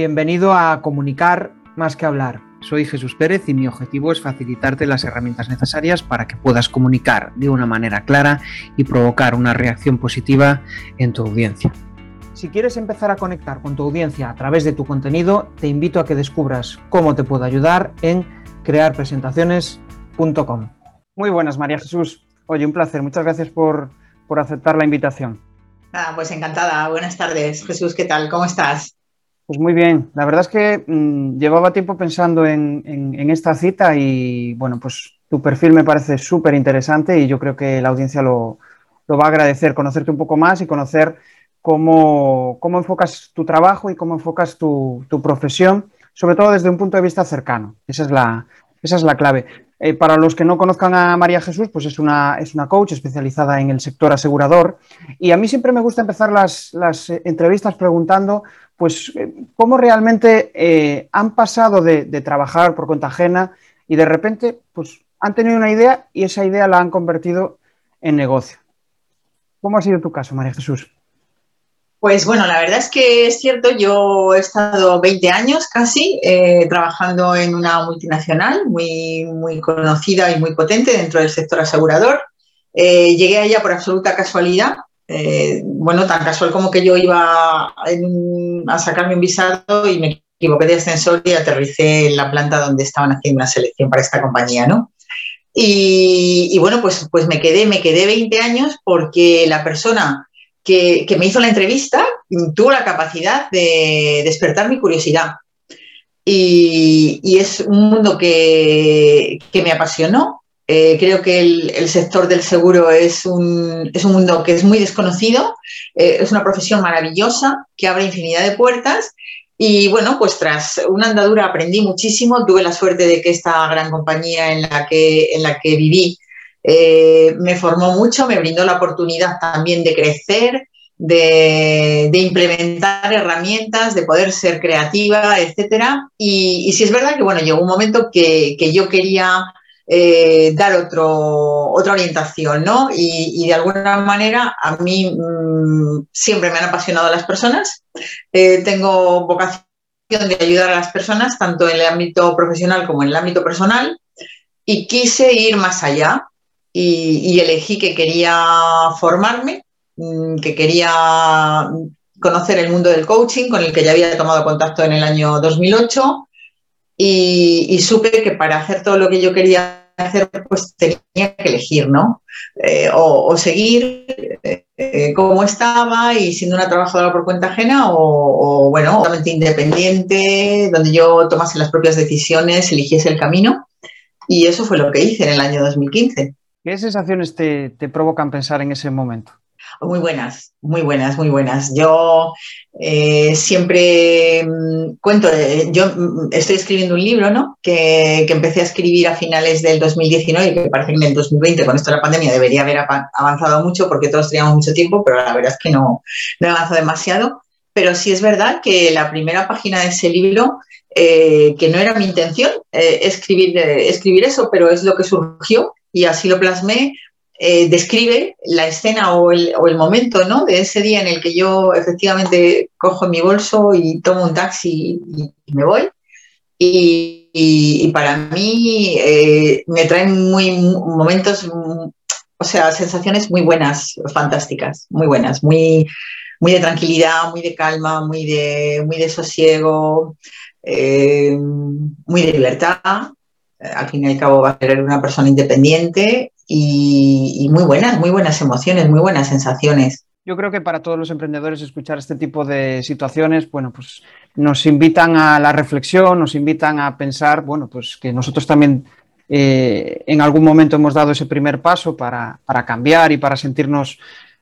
Bienvenido a Comunicar más que hablar. Soy Jesús Pérez y mi objetivo es facilitarte las herramientas necesarias para que puedas comunicar de una manera clara y provocar una reacción positiva en tu audiencia. Si quieres empezar a conectar con tu audiencia a través de tu contenido, te invito a que descubras cómo te puedo ayudar en crearpresentaciones.com. Muy buenas, María Jesús. Oye, un placer. Muchas gracias por, por aceptar la invitación. Ah, pues encantada. Buenas tardes, Jesús. ¿Qué tal? ¿Cómo estás? Pues muy bien, la verdad es que mmm, llevaba tiempo pensando en, esta cita y bueno, pues tu perfil me parece súper interesante y yo creo que la audiencia lo, va a agradecer, conocerte un poco más y conocer cómo, enfocas tu trabajo y cómo enfocas tu, profesión, sobre todo desde un punto de vista cercano. Esa es la, clave. Eh, para los que no conozcan a María Jesús, pues es una, coach especializada en el sector asegurador y a mí siempre me gusta empezar las, las entrevistas preguntando pues eh, cómo realmente eh, han pasado de, trabajar por cuenta ajena y de repente pues han tenido una idea y esa idea la han convertido en negocio. ¿Cómo ha sido tu caso, María Jesús? Pues bueno, la verdad es que es cierto, yo he estado 20 años casi eh, trabajando en una multinacional muy, muy conocida y muy potente dentro del sector asegurador. Llegué allá por absoluta casualidad, eh, bueno, tan casual como que yo iba en, a sacarme un visado y me equivoqué de ascensor y aterricé en la planta donde estaban haciendo una selección para esta compañía, ¿no? Y, y bueno, pues, pues me quedé, me quedé 20 años porque la persona que, que, me hizo la entrevista tuvo la capacidad de despertar mi curiosidad. Y, y es un mundo que, que me apasionó. Eh, creo que el, el, sector del seguro es un, es un, mundo que es muy desconocido, eh, es una profesión maravillosa que abre infinidad de puertas. Y bueno, pues tras una andadura aprendí muchísimo, tuve la suerte de que esta gran compañía en la que, en la que viví eh, me formó mucho, me brindó la oportunidad también de crecer, de, de, implementar herramientas, de poder ser creativa, etcétera. Y, y sí es verdad que bueno, llegó un momento que, que yo quería eh, dar otro, otra orientación, ¿no? Y, y, de alguna manera a mí mmm, siempre me han apasionado las personas. Eh, tengo vocación de ayudar a las personas, tanto en el ámbito profesional como en el ámbito personal, y quise ir más allá y, y elegí que quería formarme, mmm, que quería conocer el mundo del coaching, con el que ya había tomado contacto en el año 2008. Y, y, supe que para hacer todo lo que yo quería hacer, pues tenía que elegir, ¿no? Eh, o, seguir eh, como estaba y siendo una trabajadora por cuenta ajena, o, bueno, totalmente independiente, donde yo tomase las propias decisiones, eligiese el camino. Y eso fue lo que hice en el año 2015. ¿Qué sensaciones te provocan pensar en ese momento? Muy buenas, muy buenas, muy buenas. Yo eh, siempre mmm, cuento, eh, yo mm, estoy escribiendo un libro, ¿no? Que, empecé a escribir a finales del 2019 y que parece que en el 2020, con esto de la pandemia, debería haber avanzado mucho porque todos teníamos mucho tiempo, pero la verdad es que no, no avanzado demasiado. Pero sí es verdad que la primera página de ese libro, eh, que no era mi intención escribir, escribir eso, pero es lo que surgió y así lo plasmé, eh, describe la escena o el, o el, momento ¿no? de ese día en el que yo efectivamente cojo mi bolso y tomo un taxi y, me voy. Y para mí eh, me traen muy momentos, o sea, sensaciones muy buenas, fantásticas, muy buenas, muy, muy de tranquilidad, muy de calma, muy de, muy de sosiego, eh, muy de libertad. Al fin y al cabo va a ser una persona independiente y, muy buenas, muy buenas emociones, muy buenas sensaciones. Yo creo que para todos los emprendedores escuchar este tipo de situaciones, bueno, pues nos invitan a la reflexión, nos invitan a pensar, bueno, pues que nosotros también eh, en algún momento hemos dado ese primer paso para, para cambiar y para sentirnos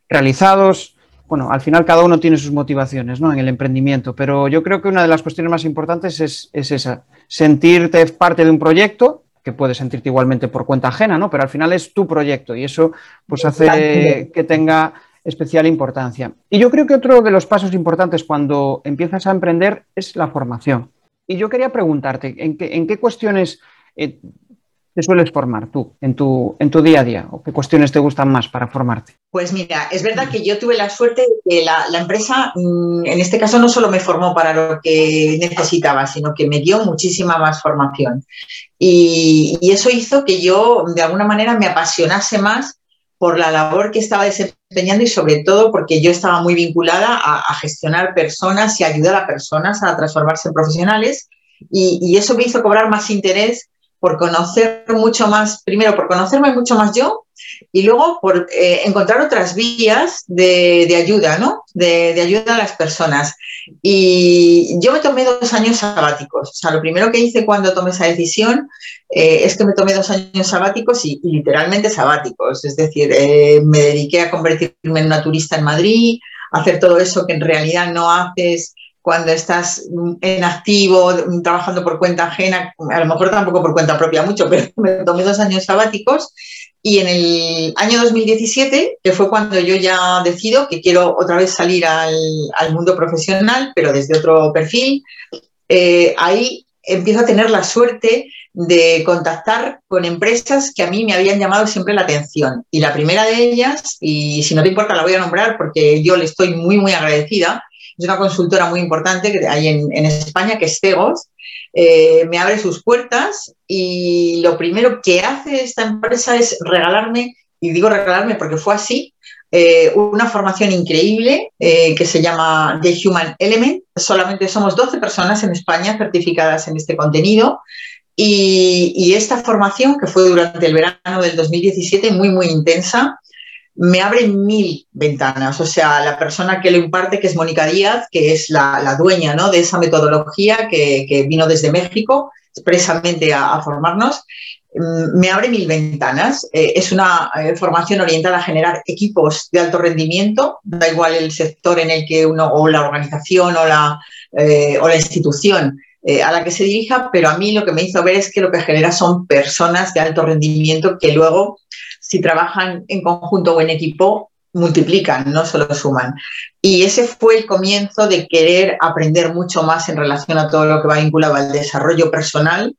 realizados. Bueno, al final cada uno tiene sus motivaciones ¿no? en el emprendimiento, pero yo creo que una de las cuestiones más importantes es, es esa, sentirte parte de un proyecto, que puedes sentirte igualmente por cuenta ajena, ¿no? Pero al final es tu proyecto y eso pues hace que tenga especial importancia. Y yo creo que otro de los pasos importantes cuando empiezas a emprender es la formación. Y yo quería preguntarte, ¿en qué, en qué cuestiones eh, te sueles formar tú en tu, en tu día a día? ¿O qué cuestiones te gustan más para formarte? Pues mira, es verdad que yo tuve la suerte de que la, empresa, mm, en este caso, no solo me formó para lo que necesitaba, sino que me dio muchísima más formación. Y, y eso hizo que yo, de alguna manera, me apasionase más por la labor que estaba desempeñando y sobre todo porque yo estaba muy vinculada a, gestionar personas y ayudar a personas a transformarse en profesionales y, y, eso me hizo cobrar más interés por conocer mucho más, primero por conocerme mucho más yo y luego por eh, encontrar otras vías de, ayuda, ¿no? De, ayuda a las personas. Y yo me tomé dos años sabáticos. O sea, lo primero que hice cuando tomé esa decisión eh, es que me tomé dos años sabáticos y, literalmente sabáticos. Es decir, eh, me dediqué a convertirme en una turista en Madrid, a hacer todo eso que en realidad no haces cuando estás en activo, trabajando por cuenta ajena, a lo mejor tampoco por cuenta propia mucho, pero me tomé dos años sabáticos y en el año 2017, que fue cuando yo ya decido que quiero otra vez salir al, mundo profesional, pero desde otro perfil, eh, ahí empiezo a tener la suerte de contactar con empresas que a mí me habían llamado siempre la atención. Y la primera de ellas, y si no te importa la voy a nombrar porque yo le estoy muy, muy agradecida, es una consultora muy importante que hay en, España, que es Cegos, eh, me abre sus puertas y lo primero que hace esta empresa es regalarme, y digo regalarme porque fue así, eh, una formación increíble eh, que se llama The Human Element. Solamente somos 12 personas en España certificadas en este contenido. Y, y, esta formación, que fue durante el verano del 2017, muy, muy intensa, me abre mil ventanas. O sea, la persona que lo imparte, que es Mónica Díaz, que es la, dueña ¿no? de esa metodología que, vino desde México expresamente a, formarnos, mm, me abre mil ventanas. Eh, es una eh, formación orientada a generar equipos de alto rendimiento, da igual el sector en el que uno, o la organización o la, eh, o la institución a la que se dirija, pero a mí lo que me hizo ver es que lo que genera son personas de alto rendimiento que luego si trabajan en conjunto o en equipo, multiplican, no solo suman. Y ese fue el comienzo de querer aprender mucho más en relación a todo lo que va vinculado al desarrollo personal,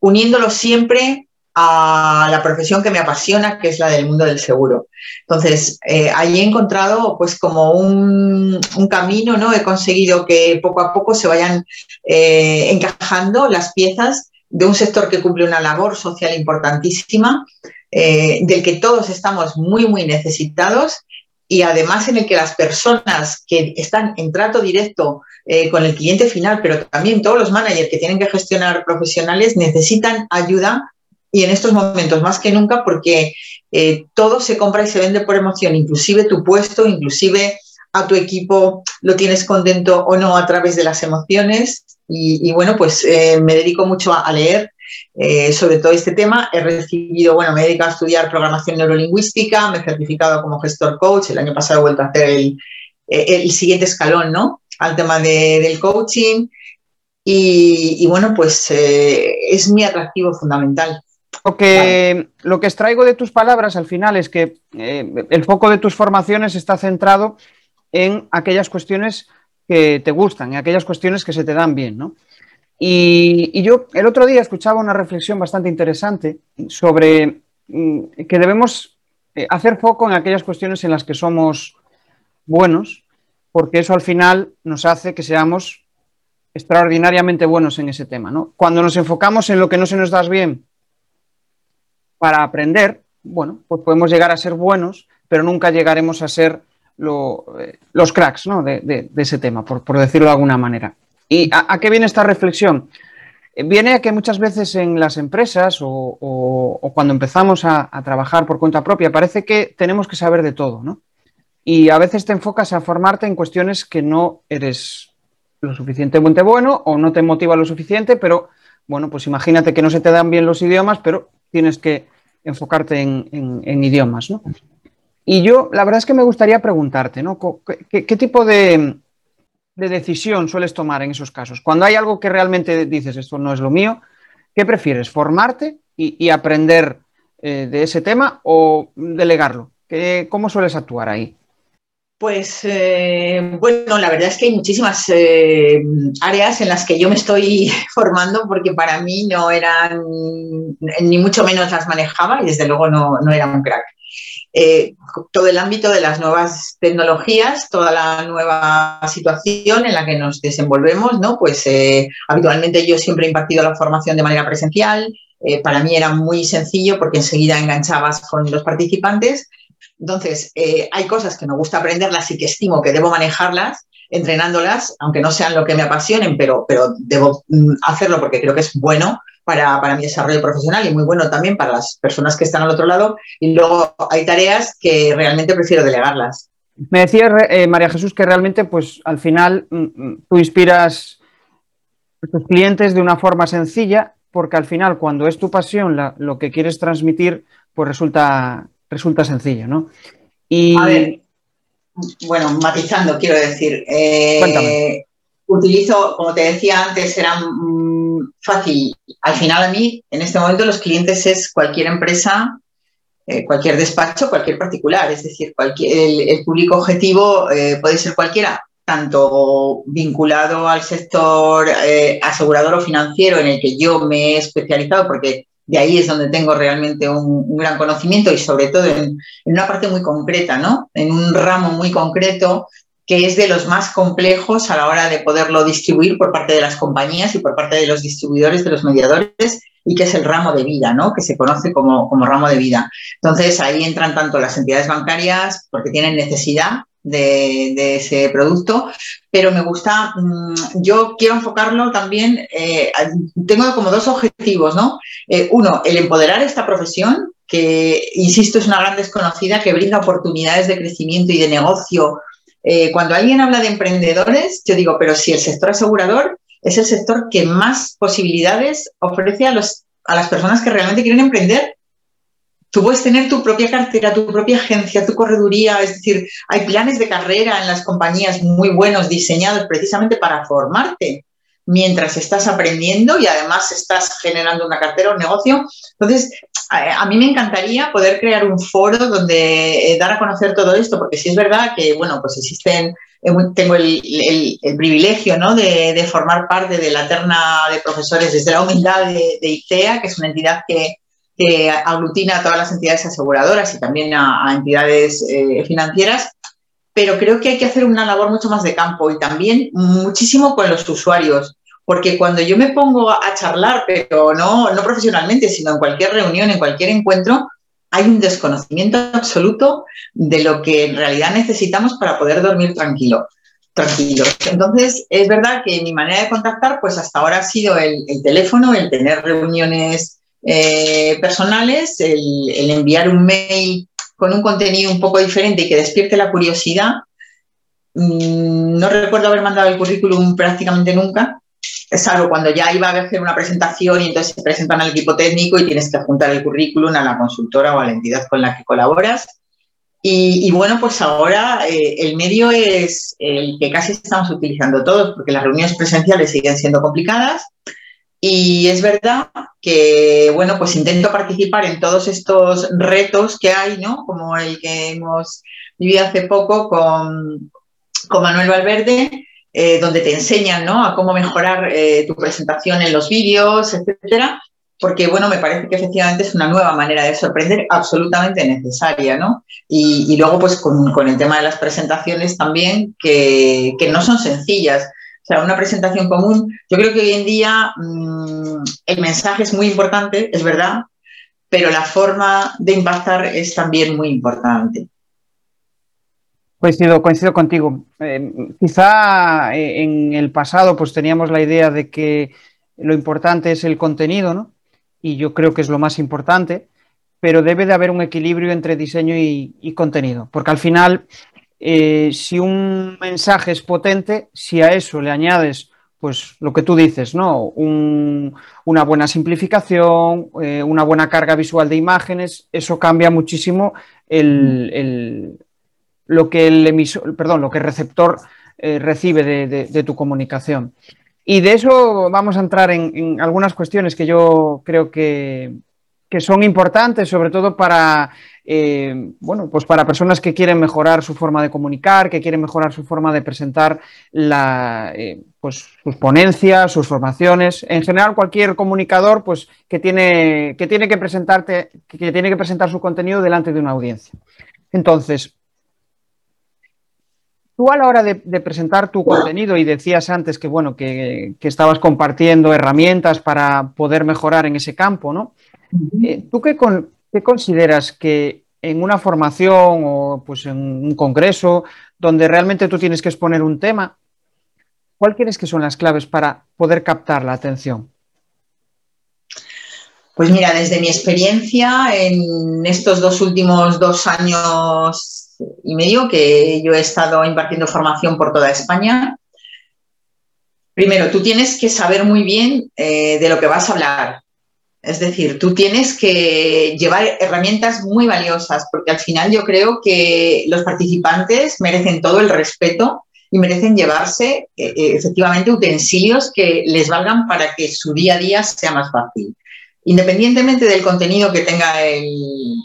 uniéndolo siempre a la profesión que me apasiona, que es la del mundo del seguro. Entonces, eh, allí he encontrado pues como un, camino, ¿no? He conseguido que poco a poco se vayan eh, encajando las piezas de un sector que cumple una labor social importantísima, eh, del que todos estamos muy, muy necesitados y además en el que las personas que están en trato directo eh, con el cliente final, pero también todos los managers que tienen que gestionar profesionales necesitan ayuda y en estos momentos más que nunca porque eh, todo se compra y se vende por emoción, inclusive tu puesto, inclusive a tu equipo lo tienes contento o no a través de las emociones. Y, bueno, pues me dedico mucho a leer, eh, sobre todo este tema. He recibido, bueno, me he dedicado a estudiar programación neurolingüística, me he certificado como gestor coach, el año pasado he vuelto a hacer el, el siguiente escalón, ¿no? Al tema del coaching. Y, bueno, pues eh, es mi atractivo fundamental. Lo que, lo que extraigo de tus palabras al final es que eh, el foco de tus formaciones está centrado en aquellas cuestiones que te gustan, en aquellas cuestiones que se te dan bien, ¿no? Y, yo el otro día escuchaba una reflexión bastante interesante sobre mm, que debemos eh, hacer foco en aquellas cuestiones en las que somos buenos, porque eso al final nos hace que seamos extraordinariamente buenos en ese tema. Cuando nos enfocamos en lo que no se nos da bien para aprender, bueno, pues podemos llegar a ser buenos, pero nunca llegaremos a ser eh, los cracks de, ese tema, por decirlo de alguna manera. ¿Y a, qué viene esta reflexión? Viene a que muchas veces en las empresas o, cuando empezamos a, trabajar por cuenta propia parece que tenemos que saber de todo, ¿no? Y a veces te enfocas a formarte en cuestiones que no eres lo suficientemente bueno o no te motiva lo suficiente, pero bueno, pues imagínate que no se te dan bien los idiomas, pero tienes que enfocarte en, idiomas, ¿no? Y yo, la verdad es que me gustaría preguntarte, ¿no? qué tipo de, de decisión sueles tomar en esos casos? Cuando hay algo que realmente dices, esto no es lo mío, ¿qué prefieres? ¿Formarte y, aprender eh, de ese tema o delegarlo? ¿Cómo sueles actuar ahí? Pues eh, bueno, la verdad es que hay muchísimas eh, áreas en las que yo me estoy formando porque para mí no eran, ni mucho menos las manejaba y desde luego no, era un crack. Eh, todo el ámbito de las nuevas tecnologías, toda la nueva situación en la que nos desenvolvemos, ¿no? Pues habitualmente yo siempre he impartido la formación de manera presencial. para mí era muy sencillo porque enseguida enganchabas con los participantes entonces, eh, hay cosas que me gusta aprenderlas y que estimo que debo manejarlas entrenándolas, aunque no sean lo que me apasionen, pero, pero debo mm, hacerlo porque creo que es bueno para, mi desarrollo profesional y muy bueno también para las personas que están al otro lado. Y luego hay tareas que realmente prefiero delegarlas. Me decía eh, María Jesús que realmente, pues al final, mm, mm, tú inspiras a tus clientes de una forma sencilla, porque al final, cuando es tu pasión lo que quieres transmitir, pues resulta resulta sencillo, ¿no? Y... A ver, bueno, matizando, quiero decir. Eh, utilizo, como te decía antes, era mm, fácil. Al final, a mí, en este momento, los clientes es cualquier empresa, eh, cualquier despacho, cualquier particular. Es decir, cualquier, el, público objetivo eh, puede ser cualquiera, tanto vinculado al sector asegurador o financiero, en el que yo me he especializado, porque de ahí es donde tengo realmente un, gran conocimiento y sobre todo en, una parte muy concreta, ¿no? En un ramo muy concreto que es de los más complejos a la hora de poderlo distribuir por parte de las compañías y por parte de los distribuidores, de los mediadores, y que es el ramo de vida, ¿no? que se conoce como, como ramo de vida. Entonces ahí entran tanto las entidades bancarias porque tienen necesidad de, ese producto, pero me gusta, mm, yo quiero enfocarlo también, eh, tengo como dos objetivos, ¿no? Eh, uno, el empoderar esta profesión, que, insisto, es una gran desconocida, que brinda oportunidades de crecimiento y de negocio. Eh, cuando alguien habla de emprendedores, yo digo, pero si el sector asegurador es el sector que más posibilidades ofrece a, los, a las personas que realmente quieren emprender, Tú puedes tener tu propia cartera, tu propia agencia, tu correduría, es decir, hay planes de carrera en las compañías muy buenos diseñados precisamente para formarte mientras estás aprendiendo y además estás generando una cartera un negocio. Entonces, a, mí me encantaría poder crear un foro donde eh, dar a conocer todo esto, porque sí es verdad que, bueno, pues existen, eh, tengo el, privilegio ¿no? de, formar parte de la terna de profesores desde la humildad de ICEA, que es una entidad que aglutina a todas las entidades aseguradoras y también a, entidades eh, financieras, pero creo que hay que hacer una labor mucho más de campo y también muchísimo con los usuarios, porque cuando yo me pongo a charlar, pero no, no profesionalmente, sino en cualquier reunión, en cualquier encuentro, hay un desconocimiento absoluto de lo que en realidad necesitamos para poder dormir tranquilo tranquilos. Entonces, es verdad que mi manera de contactar, pues hasta ahora ha sido el, el teléfono, el tener reuniones eh, personales, el, enviar un mail con un contenido un poco diferente y que despierte la curiosidad. Mm, no recuerdo haber mandado el currículum prácticamente nunca, salvo cuando ya iba a hacer una presentación y entonces se presentan al equipo técnico y tienes que apuntar el currículum a la consultora o a la entidad con la que colaboras. Y, bueno, pues ahora eh, el medio es el que casi estamos utilizando todos, porque las reuniones presenciales siguen siendo complicadas, y es verdad que, bueno, pues intento participar en todos estos retos que hay, ¿no? Como el que hemos vivido hace poco con, con Manuel Valverde, eh, donde te enseñan, ¿no? A cómo mejorar eh, tu presentación en los vídeos, etcétera. Porque, bueno, me parece que efectivamente es una nueva manera de sorprender absolutamente necesaria, ¿no? Y, luego, pues, con, con, el tema de las presentaciones también, que, que no son sencillas o sea, una presentación común. Yo creo que hoy en día mm, el mensaje es muy importante, es verdad, pero la forma de impactar es también muy importante. Coincido, coincido contigo. Eh, quizá eh, en el pasado pues teníamos la idea de que lo importante es el contenido, ¿no? Y yo creo que es lo más importante, pero debe de haber un equilibrio entre diseño y contenido, porque al final eh, si un mensaje es potente, si a eso le añades, pues lo que tú dices, ¿no? una buena simplificación, eh, una buena carga visual de imágenes, eso cambia muchísimo lo que el emisor, perdón, lo que el receptor eh, recibe de, tu comunicación. Y de eso vamos a entrar en, algunas cuestiones que yo creo que, que son importantes, sobre todo para, eh, bueno, pues para personas que quieren mejorar su forma de comunicar, que quieren mejorar su forma de presentar la, eh, pues, sus ponencias, sus formaciones. En general, cualquier comunicador pues, que, tiene, que, tiene que, presentarte, que tiene que presentar su contenido delante de una audiencia. Entonces, tú a la hora de, presentar tu contenido y decías antes que, bueno, que, estabas compartiendo herramientas para poder mejorar en ese campo, ¿no? Eh, ¿Tú qué, consideras que en una formación o pues en un congreso donde realmente tú tienes que exponer un tema, ¿cuál crees que son las claves para poder captar la atención? Pues mira, desde mi experiencia en estos dos últimos dos años y medio que yo he estado impartiendo formación por toda España, primero, tú tienes que saber muy bien eh, de lo que vas a hablar. Es decir, tú tienes que llevar herramientas muy valiosas, porque al final yo creo que los participantes merecen todo el respeto y merecen llevarse eh, eh, efectivamente utensilios que les valgan para que su día a día sea más fácil, independientemente del contenido que tenga el,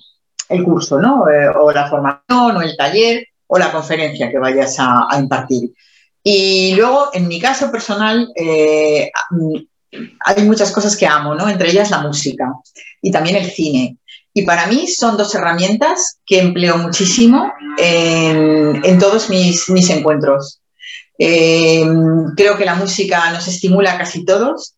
curso, ¿no? Eh, o la formación, o el taller, o la conferencia que vayas a, impartir. Y luego, en mi caso personal, hay muchas cosas que amo, ¿no? Entre ellas la música y también el cine. Y para mí son dos herramientas que empleo muchísimo en, todos mis, mis encuentros. Eh, creo que la música nos estimula a casi todos.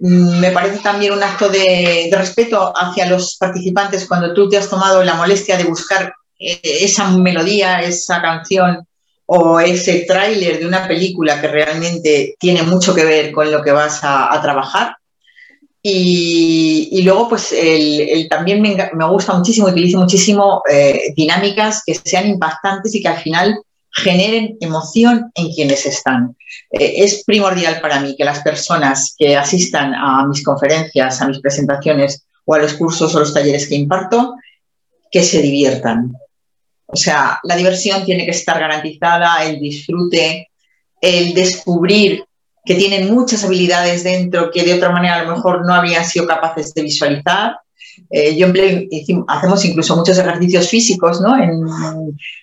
Me parece también un acto de, respeto hacia los participantes cuando tú te has tomado la molestia de buscar eh, esa melodía, esa canción o ese tráiler de una película que realmente tiene mucho que ver con lo que vas a, trabajar. Y, luego, pues el, también me, gusta muchísimo, utilizo muchísimo eh, dinámicas que sean impactantes y que al final generen emoción en quienes están. Eh, es primordial para mí que las personas que asistan a mis conferencias, a mis presentaciones o a los cursos o los talleres que imparto, que se diviertan, o sea, la diversión tiene que estar garantizada, el disfrute, el descubrir que tienen muchas habilidades dentro que de otra manera a lo mejor no habrían sido capaces de visualizar. Eh, yo hacemos incluso muchos ejercicios físicos, ¿no? En,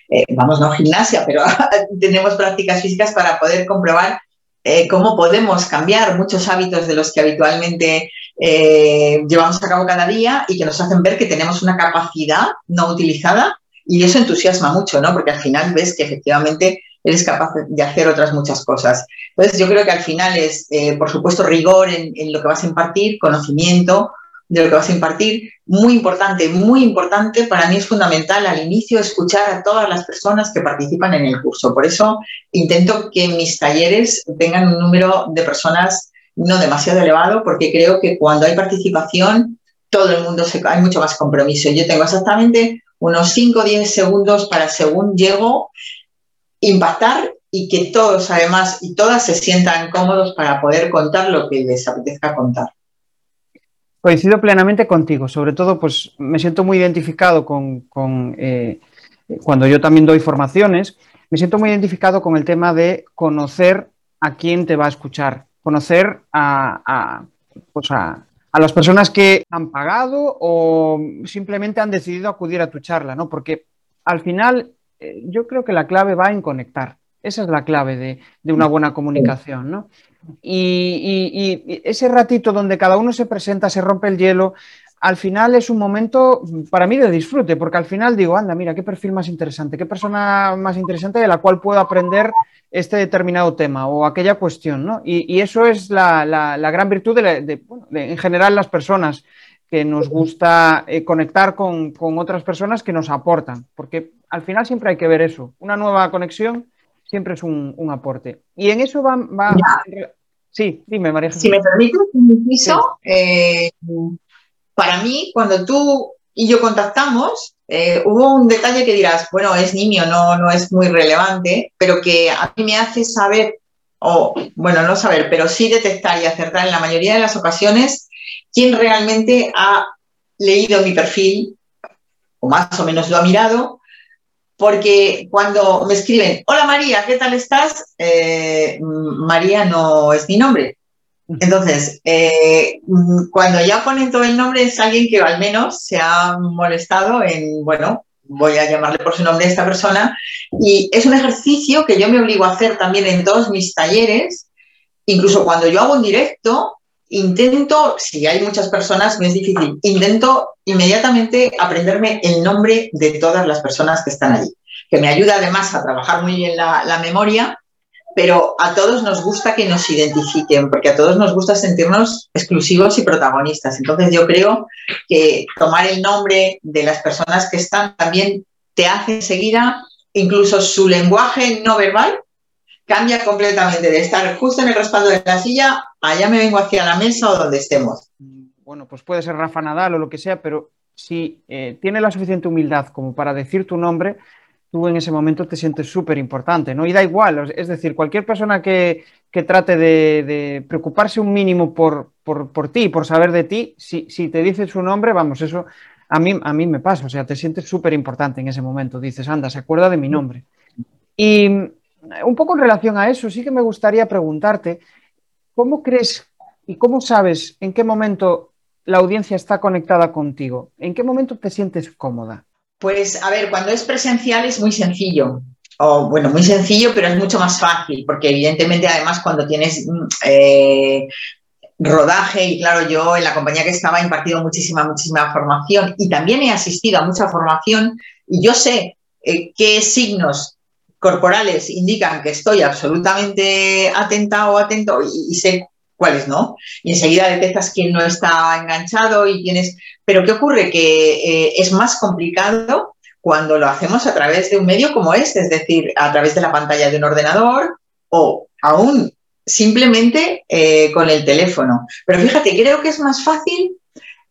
eh, vamos, no gimnasia, pero tenemos prácticas físicas para poder comprobar eh, cómo podemos cambiar muchos hábitos de los que habitualmente llevamos a cabo cada día y que nos hacen ver que tenemos una capacidad no utilizada y eso entusiasma mucho, ¿no? Porque al final ves que efectivamente eres capaz de hacer otras muchas cosas. Entonces yo creo que al final es, eh, por supuesto, rigor en, lo que vas a impartir, conocimiento de lo que vas a impartir, muy importante, muy importante, para mí es fundamental al inicio escuchar a todas las personas que participan en el curso. Por eso intento que mis talleres tengan un número de personas no demasiado elevado, porque creo que cuando hay participación, todo el mundo se, hay mucho más compromiso. Yo tengo exactamente unos 5 o 10 segundos para según llego impactar y que todos además y todas se sientan cómodos para poder contar lo que les apetezca contar. Coincido plenamente contigo, sobre todo pues me siento muy identificado con, eh, cuando yo también doy formaciones, me siento muy identificado con el tema de conocer a quién te va a escuchar, conocer a, a, pues a, a las personas que han pagado o simplemente han decidido acudir a tu charla, ¿no? Porque al final eh, yo creo que la clave va en conectar. Esa es la clave de, una buena comunicación, ¿no? Y, ese ratito donde cada uno se presenta, se rompe el hielo, al final es un momento para mí de disfrute, porque al final digo, anda, mira, qué perfil más interesante, qué persona más interesante de la cual puedo aprender este determinado tema o aquella cuestión, ¿no? Y, eso es la, gran virtud de, en general las personas, que nos gusta eh, conectar con, otras personas que nos aportan, porque al final siempre hay que ver eso, una nueva conexión siempre es un, aporte. Y en eso va... va... Sí, dime, María. Si me permites, un piso, eh, para mí, cuando tú y yo contactamos, eh, hubo un detalle que dirás, bueno, es niño, no, no es muy relevante, pero que a mí me hace saber, o bueno, no saber, pero sí detectar y acertar en la mayoría de las ocasiones quién realmente ha leído mi perfil, o más o menos lo ha mirado, porque cuando me escriben, hola María, ¿qué tal estás? Eh, María no es mi nombre, Entonces, eh, cuando ya ponen todo el nombre es alguien que al menos se ha molestado en, bueno, voy a llamarle por su nombre a esta persona, y es un ejercicio que yo me obligo a hacer también en todos mis talleres, incluso cuando yo hago un directo, intento, si hay muchas personas, me es difícil, intento inmediatamente aprenderme el nombre de todas las personas que están allí, que me ayuda además a trabajar muy bien la, memoria, pero a todos nos gusta que nos identifiquen, porque a todos nos gusta sentirnos exclusivos y protagonistas. Entonces yo creo que tomar el nombre de las personas que están también te hace enseguida, incluso su lenguaje no verbal, cambia completamente de estar justo en el respaldo de la silla, allá me vengo hacia la mesa o donde estemos. Bueno, pues puede ser Rafa Nadal o lo que sea, pero si eh, tiene la suficiente humildad como para decir tu nombre, tú en ese momento te sientes súper importante, ¿no? Y da igual, es decir, cualquier persona que, trate de, preocuparse un mínimo por, por, ti, por saber de ti, si, si, te dice su nombre, vamos, eso a mí, a mí me pasa, o sea, te sientes súper importante en ese momento, dices, anda, se acuerda de mi nombre. Y un poco en relación a eso, sí que me gustaría preguntarte, ¿cómo crees y cómo sabes en qué momento la audiencia está conectada contigo? ¿En qué momento te sientes cómoda? Pues a ver, cuando es presencial es muy sencillo. O bueno, muy sencillo, pero es mucho más fácil, porque evidentemente además cuando tienes mm, eh, rodaje, y claro, yo en la compañía que estaba he impartido muchísima, muchísima formación y también he asistido a mucha formación y yo sé eh, qué signos corporales indican que estoy absolutamente atenta o atento y, sé cuáles no. Y enseguida detectas quién no está enganchado y quién es... Pero ¿qué ocurre? Que eh, es más complicado cuando lo hacemos a través de un medio como este, es decir, a través de la pantalla de un ordenador o aún simplemente eh, con el teléfono. Pero fíjate, creo que es más fácil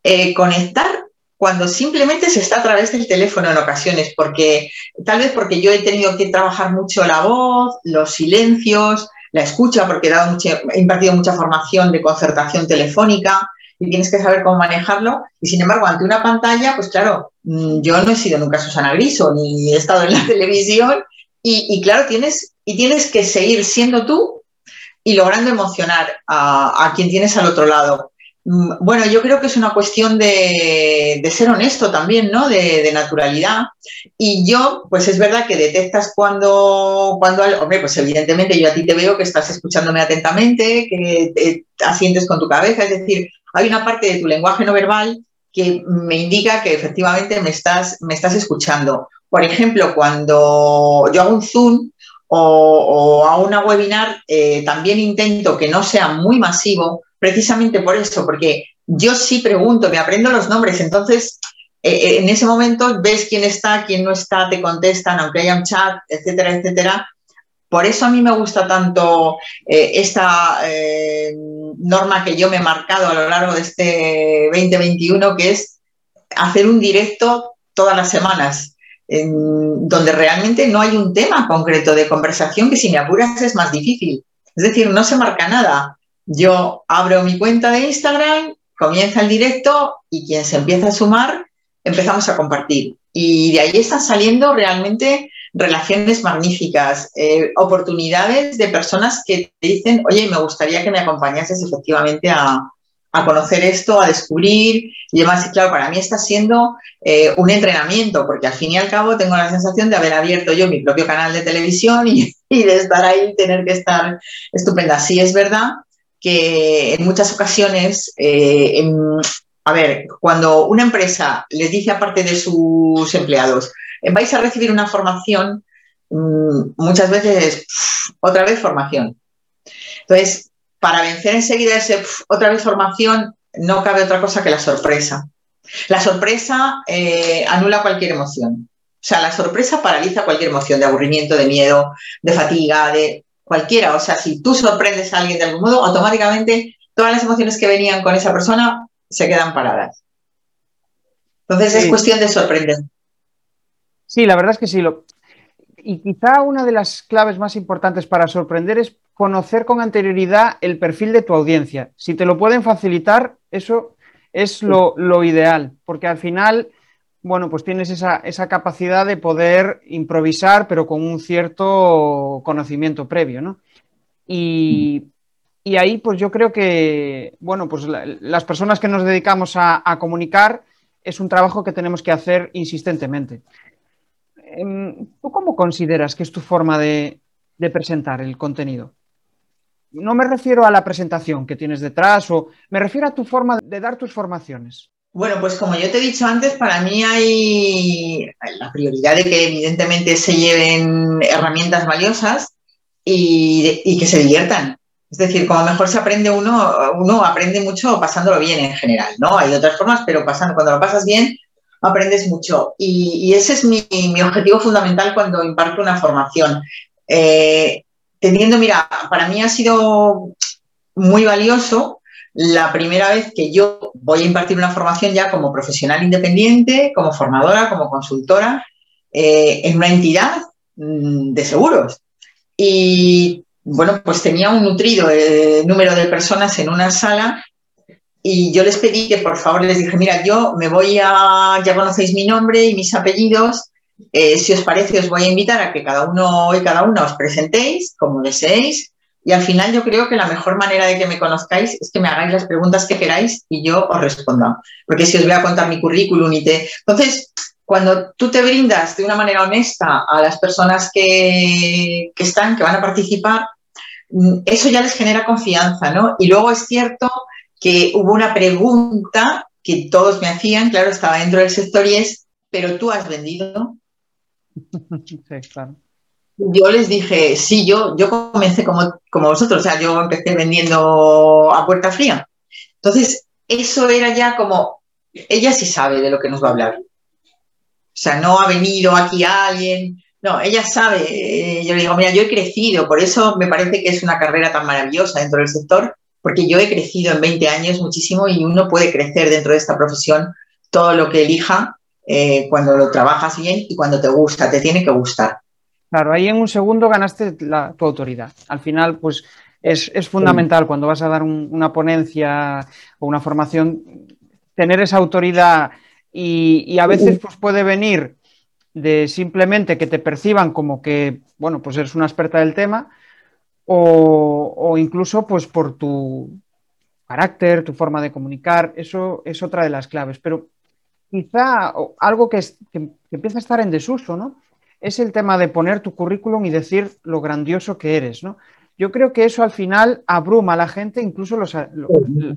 eh, conectar cuando simplemente se está a través del teléfono en ocasiones, porque tal vez porque yo he tenido que trabajar mucho la voz, los silencios, la escucha, porque he, dado he impartido mucha formación de concertación telefónica y tienes que saber cómo manejarlo. Y sin embargo, ante una pantalla, pues claro, mm, yo no he sido nunca Susana Griso, ni he estado en la televisión, y, claro, tienes, y tienes que seguir siendo tú y logrando emocionar a quien tienes al otro lado. Mm, bueno, yo creo que es una cuestión de, ser honesto también, ¿no? De, naturalidad. Y yo, pues es verdad que detectas cuando, cuando, hombre, pues evidentemente yo a ti te veo que estás escuchándome atentamente, que te asientes con tu cabeza, es decir, hay una parte de tu lenguaje no verbal que me indica que efectivamente me estás, me estás escuchando. Por ejemplo, cuando yo hago un Zoom o, a una webinar, eh, también intento que no sea muy masivo, precisamente por eso, porque yo sí pregunto, me aprendo los nombres, entonces eh, eh, en ese momento ves quién está, quién no está, te contestan, aunque haya un chat, etcétera, etcétera. Por eso a mí me gusta tanto eh, esta norma que yo me he marcado a lo largo de este 2021, que es hacer un directo todas las semanas, donde realmente no hay un tema concreto de conversación que si me apuras es más difícil. Es decir, no se marca nada. Yo abro mi cuenta de Instagram, comienza el directo y quien se empieza a sumar, empezamos a compartir. Y de ahí están saliendo realmente relaciones magníficas, eh, oportunidades de personas que te dicen, oye, me gustaría que me acompañases efectivamente a, conocer esto, a descubrir y demás. Y claro, para mí está siendo eh, un entrenamiento, porque al fin y al cabo tengo la sensación de haber abierto yo mi propio canal de televisión y, y de estar ahí, tener que estar estupenda. Sí es verdad que en muchas ocasiones, eh, a ver, cuando una empresa les dice a parte de sus empleados, eh, vais a recibir una formación, mm, muchas veces otra vez formación. Entonces, para vencer enseguida ese otra vez formación, no cabe otra cosa que la sorpresa. La sorpresa eh, anula cualquier emoción. O sea, la sorpresa paraliza cualquier emoción de aburrimiento, de miedo, de fatiga, de cualquiera. O sea, si tú sorprendes a alguien de algún modo, automáticamente todas las emociones que venían con esa persona se quedan paradas. Entonces es cuestión de sorprender. Sí, la verdad es que sí. Lo... Y quizá una de las claves más importantes para sorprender es conocer con anterioridad el perfil de tu audiencia. Si te lo pueden facilitar, eso es lo, lo ideal, porque al final bueno, pues tienes esa, capacidad de poder improvisar, pero con un cierto conocimiento previo, ¿no? Y, Y ahí, pues yo creo que, bueno, pues las personas que nos dedicamos a, comunicar es un trabajo que tenemos que hacer insistentemente. Em, ¿Tú cómo consideras que es tu forma de, presentar el contenido? No me refiero a la presentación que tienes detrás, o me refiero a tu forma de dar tus formaciones. Bueno, pues como yo te he dicho antes, para mí hay la prioridad de que evidentemente se lleven herramientas valiosas y, que se diviertan. Es decir, como mejor se aprende uno, uno aprende mucho pasándolo bien en general, ¿no? Hay otras formas, pero pasando, cuando lo pasas bien, aprendes mucho. Y, ese es mi, objetivo fundamental cuando imparto una formación. Eh, teniendo, mira, para mí ha sido muy valioso la primera vez que yo voy a impartir una formación ya como profesional independiente, como formadora, como consultora, eh, en una entidad mm, de seguros. Y bueno, pues tenía un nutrido eh, número de personas en una sala y yo les pedí que por favor les dije, mira, yo me voy a, ya conocéis mi nombre y mis apellidos, eh, si os parece os voy a invitar a que cada uno y cada una os presentéis como deseéis y al final yo creo que la mejor manera de que me conozcáis es que me hagáis las preguntas que queráis y yo os responda, porque si os voy a contar mi currículum y te... Entonces, cuando tú te brindas de una manera honesta a las personas que, que están, que van a participar, Mm, eso ya les genera confianza, ¿no? Y luego es cierto que hubo una pregunta que todos me hacían, claro, estaba dentro del sector y es, ¿pero tú has vendido? Sí, claro. Yo les dije, sí, yo, yo comencé como, como vosotros, o sea, yo empecé vendiendo a puerta fría. Entonces, eso era ya como, ella sí sabe de lo que nos va a hablar. O sea, no ha venido aquí alguien, no, ella sabe, eh, yo le digo, mira, yo he crecido, por eso me parece que es una carrera tan maravillosa dentro del sector, porque yo he crecido en 20 años muchísimo y uno puede crecer dentro de esta profesión todo lo que elija eh, cuando lo trabajas bien y cuando te gusta, te tiene que gustar. Claro, ahí en un segundo ganaste tu autoridad. Al final, pues es, fundamental cuando vas a dar una ponencia o una formación, tener esa autoridad y, y a veces pues, puede venir de simplemente que te perciban como que, bueno, pues eres una experta del tema, o, incluso pues por tu carácter, tu forma de comunicar, eso es otra de las claves. Pero quizá algo que, empieza a estar en desuso, ¿no? Es el tema de poner tu currículum y decir lo grandioso que eres, ¿no? Yo creo que eso al final abruma a la gente, incluso los,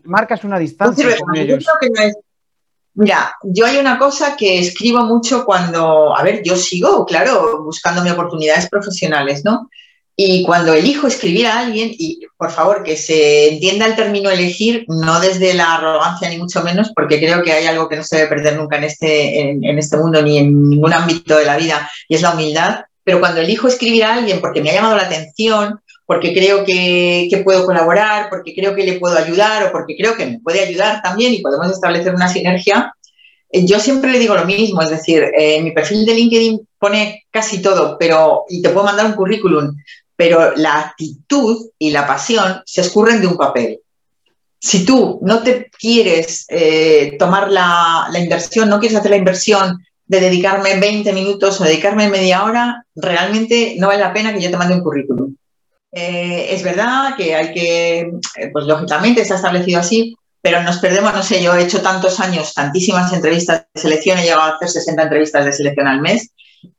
marcas una distancia con ellos. Mira, yo hay una cosa que escribo mucho cuando, a ver, yo sigo, claro, buscándome oportunidades profesionales, ¿no? Y cuando elijo escribir a alguien, y por favor que se entienda el término elegir, no desde la arrogancia ni mucho menos, porque creo que hay algo que no se debe perder nunca en este, en este mundo ni en ningún ámbito de la vida, y es la humildad. Pero cuando elijo escribir a alguien porque me ha llamado la atención, porque creo que, puedo colaborar, porque creo que le puedo ayudar o porque creo que me puede ayudar también y podemos establecer una sinergia, eh, yo siempre le digo lo mismo, es decir, eh, mi perfil de LinkedIn pone casi todo, pero y te puedo mandar un currículum, pero la actitud y la pasión se escurren de un papel. Si tú no te quieres eh, tomar la, inversión, no quieres hacer la inversión de dedicarme 20 minutos o dedicarme media hora, realmente no vale la pena que yo te mande un currículum. Eh, es verdad que hay que, eh, pues lógicamente se ha establecido así, pero nos perdemos, no sé, yo he hecho tantos años, tantísimas entrevistas de selección, he llegado a hacer 60 entrevistas de selección al mes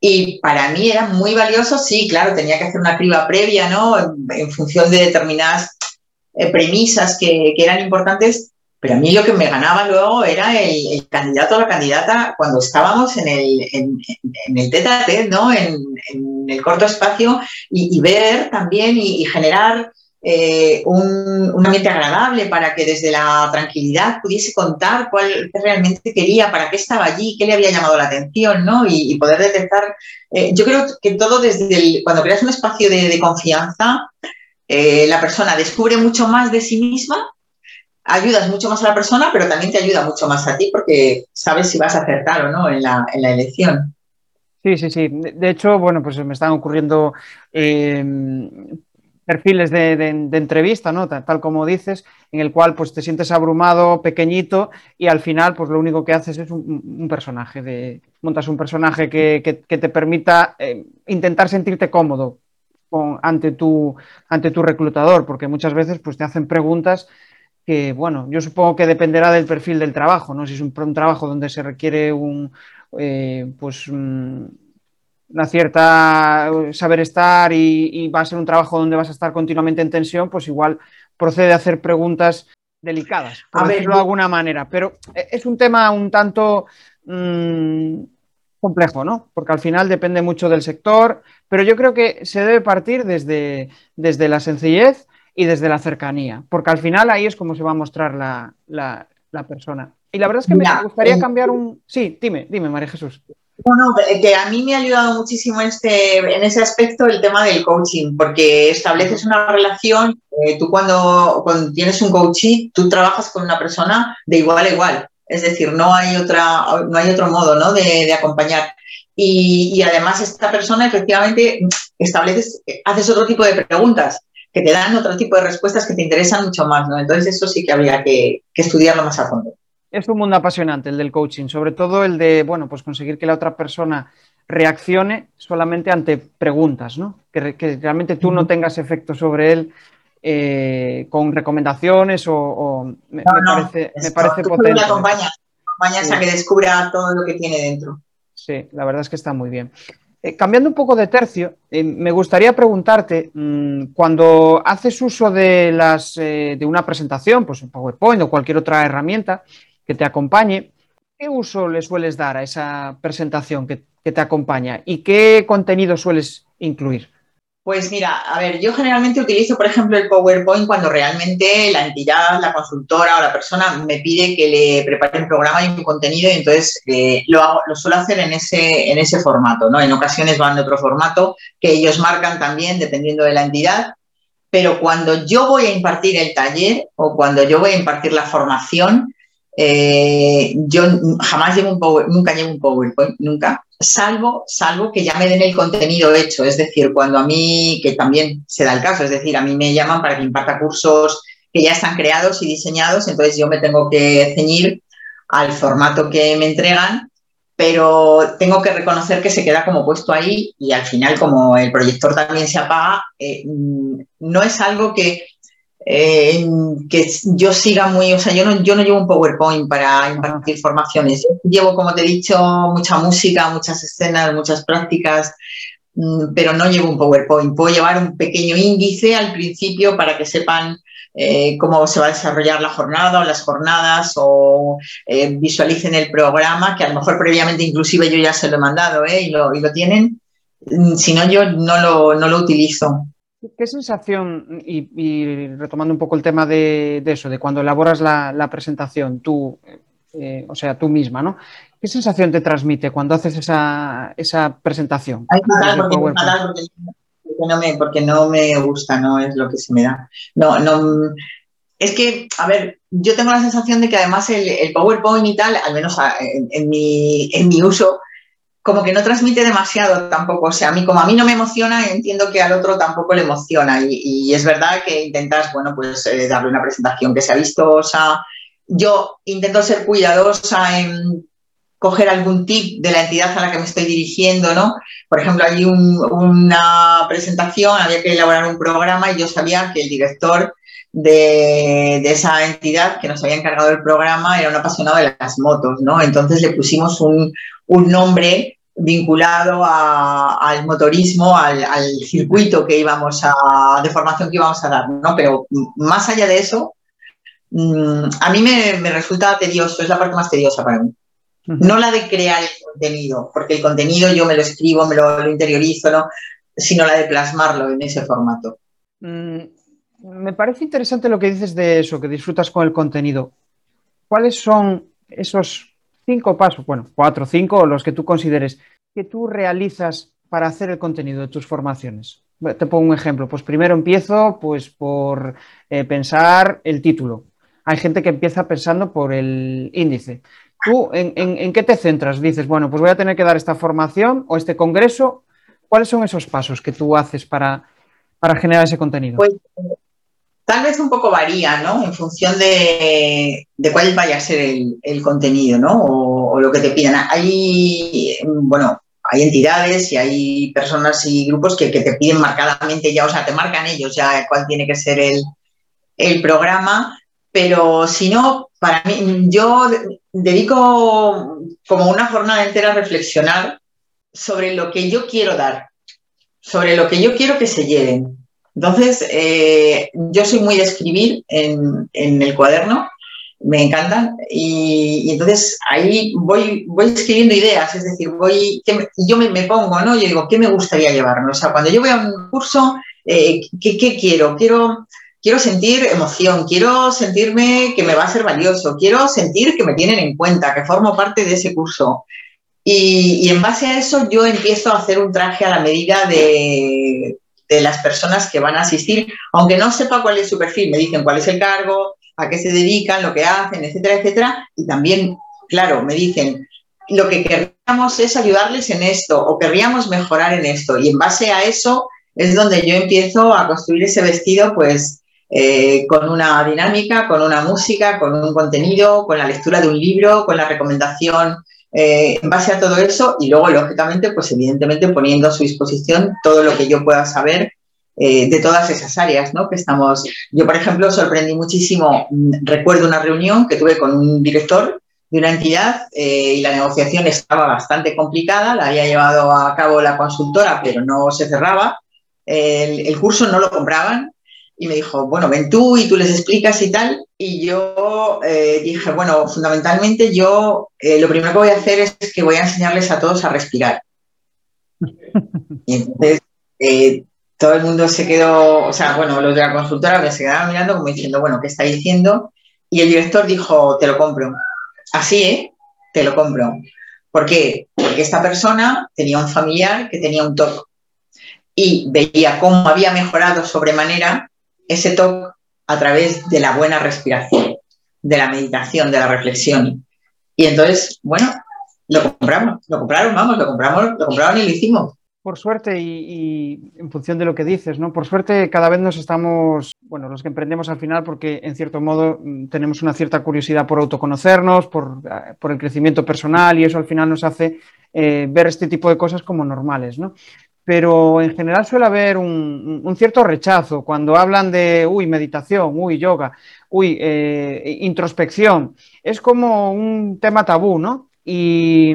y para mí era muy valioso, sí, claro, tenía que hacer una criba previa, ¿no? En, función de determinadas eh, premisas que, que, eran importantes, pero a mí lo que me ganaba luego era el, candidato o la candidata cuando estábamos en el, en, el tete ¿no? En, el corto espacio y, ver también y, generar eh, un, ambiente agradable para que desde la tranquilidad pudiese contar cuál realmente quería, para qué estaba allí, qué le había llamado la atención, ¿no? Y, poder detectar. Eh, yo creo que todo desde el, cuando creas un espacio de, confianza, eh, la persona descubre mucho más de sí misma ayudas mucho más a la persona, pero también te ayuda mucho más a ti porque sabes si vas a acertar o no en la, elección. Sí, sí, sí. De hecho, bueno, pues me están ocurriendo perfiles de, entrevista, ¿no? Tal, como dices, en el cual pues te sientes abrumado, pequeñito, y al final, pues lo único que haces es un, personaje, de, montas un personaje que, te permita eh, intentar sentirte cómodo ante, tu, ante tu reclutador, porque muchas veces pues, te hacen preguntas que, bueno, yo supongo que dependerá del perfil del trabajo, ¿no? Si es un, trabajo donde se requiere un, eh, pues, una cierta saber estar y, va a ser un trabajo donde vas a estar continuamente en tensión, pues igual procede a hacer preguntas delicadas, por decirlo de alguna manera. Pero eh, es un tema un tanto mm, complejo, ¿no? Porque al final depende mucho del sector, pero yo creo que se debe partir desde, desde la sencillez y desde la cercanía, porque al final ahí es como se va a mostrar la, persona. Y la verdad es que me gustaría cambiar un... Sí, dime, dime, María Jesús. Bueno, que a mí me ha ayudado muchísimo este, en ese aspecto el tema del coaching, porque estableces una relación, eh, tú cuando, tienes un coaching, tú trabajas con una persona de igual a igual, es decir, no hay, otra, no hay otro modo ¿no? de, acompañar. Y, además esta persona efectivamente estableces, haces otro tipo de preguntas que te dan otro tipo de respuestas que te interesan mucho más, ¿no? Entonces eso sí que habría que estudiarlo más a fondo. Es un mundo apasionante el del coaching, sobre todo el de, bueno, pues conseguir que la otra persona reaccione solamente ante preguntas, ¿no? Que, realmente tú no tengas efecto sobre él eh, con recomendaciones o, me, parece, me parece potente. acompañas, acompañas a que descubra todo lo que tiene dentro. Sí, la verdad es que está muy bien. Eh, cambiando un poco de tercio, eh, me gustaría preguntarte, mm, cuando haces uso de, las, de una presentación, pues un PowerPoint o cualquier otra herramienta, que te acompañe, ¿qué uso le sueles dar a esa presentación que, te acompaña y qué contenido sueles incluir? Pues mira, a ver, yo generalmente utilizo, por ejemplo, el PowerPoint cuando realmente la entidad, la consultora o la persona me pide que le prepare un programa y un contenido y entonces eh, lo, lo suelo hacer en ese, en ese formato, ¿no? En ocasiones van de otro formato que ellos marcan también dependiendo de la entidad, pero cuando yo voy a impartir el taller o cuando yo voy a impartir la formación, eh, yo jamás llevo un power, nunca llevo un PowerPoint, nunca, salvo, salvo que ya me den el contenido hecho. Es decir, cuando a mí, que también se da el caso, es decir, a mí me llaman para que imparta cursos que ya están creados y diseñados, entonces yo me tengo que ceñir al formato que me entregan, pero tengo que reconocer que se queda como puesto ahí y al final como el proyector también se apaga, eh, mm, no es algo que eh, que yo siga muy, o sea, yo no, yo no llevo un PowerPoint para impartir formaciones. llevo, como te he dicho, mucha música, muchas escenas, muchas prácticas, mm, pero no llevo un PowerPoint. Puedo llevar un pequeño índice al principio para que sepan eh, cómo se va a desarrollar la jornada o las jornadas o eh, visualicen el programa, que a lo mejor previamente inclusive yo ya se lo he mandado y, lo, y, lo, tienen. Mm, si no, yo no lo, no lo utilizo. ¿Qué sensación, y, retomando un poco el tema de, eso, de cuando elaboras la, presentación, tú, eh, o sea, tú misma, ¿no? ¿Qué sensación te transmite cuando haces esa, presentación? porque, no me, gusta, no es lo que se me da. No, no, es que, a ver, yo tengo la sensación de que además el, PowerPoint y tal, al menos en, mi, en mi uso, como que no transmite demasiado tampoco. O sea, a mí como a mí no me emociona, entiendo que al otro tampoco le emociona. Y, es verdad que intentas, bueno, pues eh, darle una presentación que sea vistosa. Yo intento ser cuidadosa en coger algún tip de la entidad a la que me estoy dirigiendo, ¿no? Por ejemplo, hay una presentación, había que elaborar un programa y yo sabía que el director de, esa entidad que nos había encargado del programa era un apasionado de las motos, ¿no? Entonces le pusimos un, un nombre vinculado al motorismo, al, circuito que íbamos a, de formación que íbamos a dar, ¿no? Pero más allá de eso, mm, a mí me, resulta tedioso, es la parte más tediosa para mí. No la de crear el contenido, porque el contenido yo me lo escribo, me lo, interiorizo, ¿no? sino la de plasmarlo en ese formato. Mm, me parece interesante lo que dices de eso, que disfrutas con el contenido. ¿Cuáles son esos cinco pasos, bueno, cuatro o cinco, los que tú consideres, que tú realizas para hacer el contenido de tus formaciones. Te pongo un ejemplo. Pues primero empiezo pues, por eh, pensar el título. Hay gente que empieza pensando por el índice. ¿Tú en, qué te centras? Dices, bueno, pues voy a tener que dar esta formación o este congreso. ¿Cuáles son esos pasos que tú haces para, para generar ese contenido? Pues Tal vez un poco varía, ¿no? En función de, cuál vaya a ser el, contenido, ¿no? O, lo que te pidan. Hay, bueno, hay entidades y hay personas y grupos que, te piden marcadamente ya, o sea, te marcan ellos ya cuál tiene que ser el, el programa, pero si no, para mí, yo dedico como una jornada entera a reflexionar sobre lo que yo quiero dar, sobre lo que yo quiero que se lleven. Entonces, eh, yo soy muy de escribir en, el cuaderno, me encantan, y, entonces ahí voy, escribiendo ideas, es decir, voy, yo me, pongo, ¿no? Yo digo, ¿qué me gustaría llevarme? O sea, cuando yo voy a un curso, eh, ¿qué, ¿qué, quiero? Quiero quiero sentir emoción, quiero sentirme que me va a ser valioso, quiero sentir que me tienen en cuenta, que formo parte de ese curso. Y, en base a eso yo empiezo a hacer un traje a la medida de, las personas que van a asistir, aunque no sepa cuál es su perfil, me dicen cuál es el cargo, a qué se dedican, lo que hacen, etcétera, etcétera. Y también, claro, me dicen, lo que querríamos es ayudarles en esto o querríamos mejorar en esto. Y en base a eso es donde yo empiezo a construir ese vestido, pues eh, con una dinámica, con una música, con un contenido, con la lectura de un libro, con la recomendación eh, en base a todo eso y luego, lógicamente, pues evidentemente poniendo a su disposición todo lo que yo pueda saber eh, de todas esas áreas, ¿no? Que estamos. Yo, por ejemplo, sorprendí muchísimo. Mm, recuerdo una reunión que tuve con un director de una entidad y la negociación estaba bastante complicada. La había llevado a cabo la consultora, pero no se cerraba. el curso no lo compraban y me dijo, bueno, ven tú y tú les explicas y tal. Y yo eh, dije, bueno, fundamentalmente yo eh, lo primero que voy a hacer es que voy a enseñarles a todos a respirar. Y entonces eh, todo el mundo se quedó, o sea, bueno, los de la consultora me se quedaban mirando como diciendo, bueno, ¿qué está diciendo? Y el director dijo, te lo compro. Así, ¿eh? Te lo compro. ¿Por qué? Porque esta persona tenía un familiar que tenía un TOC y veía cómo había mejorado sobremanera ese toque a través de la buena respiración, de la meditación, de la reflexión. Y entonces, bueno, lo compramos, lo compraron, vamos, lo compramos, lo compraron y lo hicimos. Por suerte, y, en función de lo que dices, ¿no? Por suerte, cada vez nos estamos, bueno, los que emprendemos al final, porque en cierto modo mm, tenemos una cierta curiosidad por autoconocernos, por, eh, por el crecimiento personal, y eso al final nos hace eh, ver este tipo de cosas como normales, ¿no? Pero en general suele haber un, cierto rechazo cuando hablan de, uy, meditación, uy, yoga, uy, eh, introspección. Es como un tema tabú, ¿no? Y,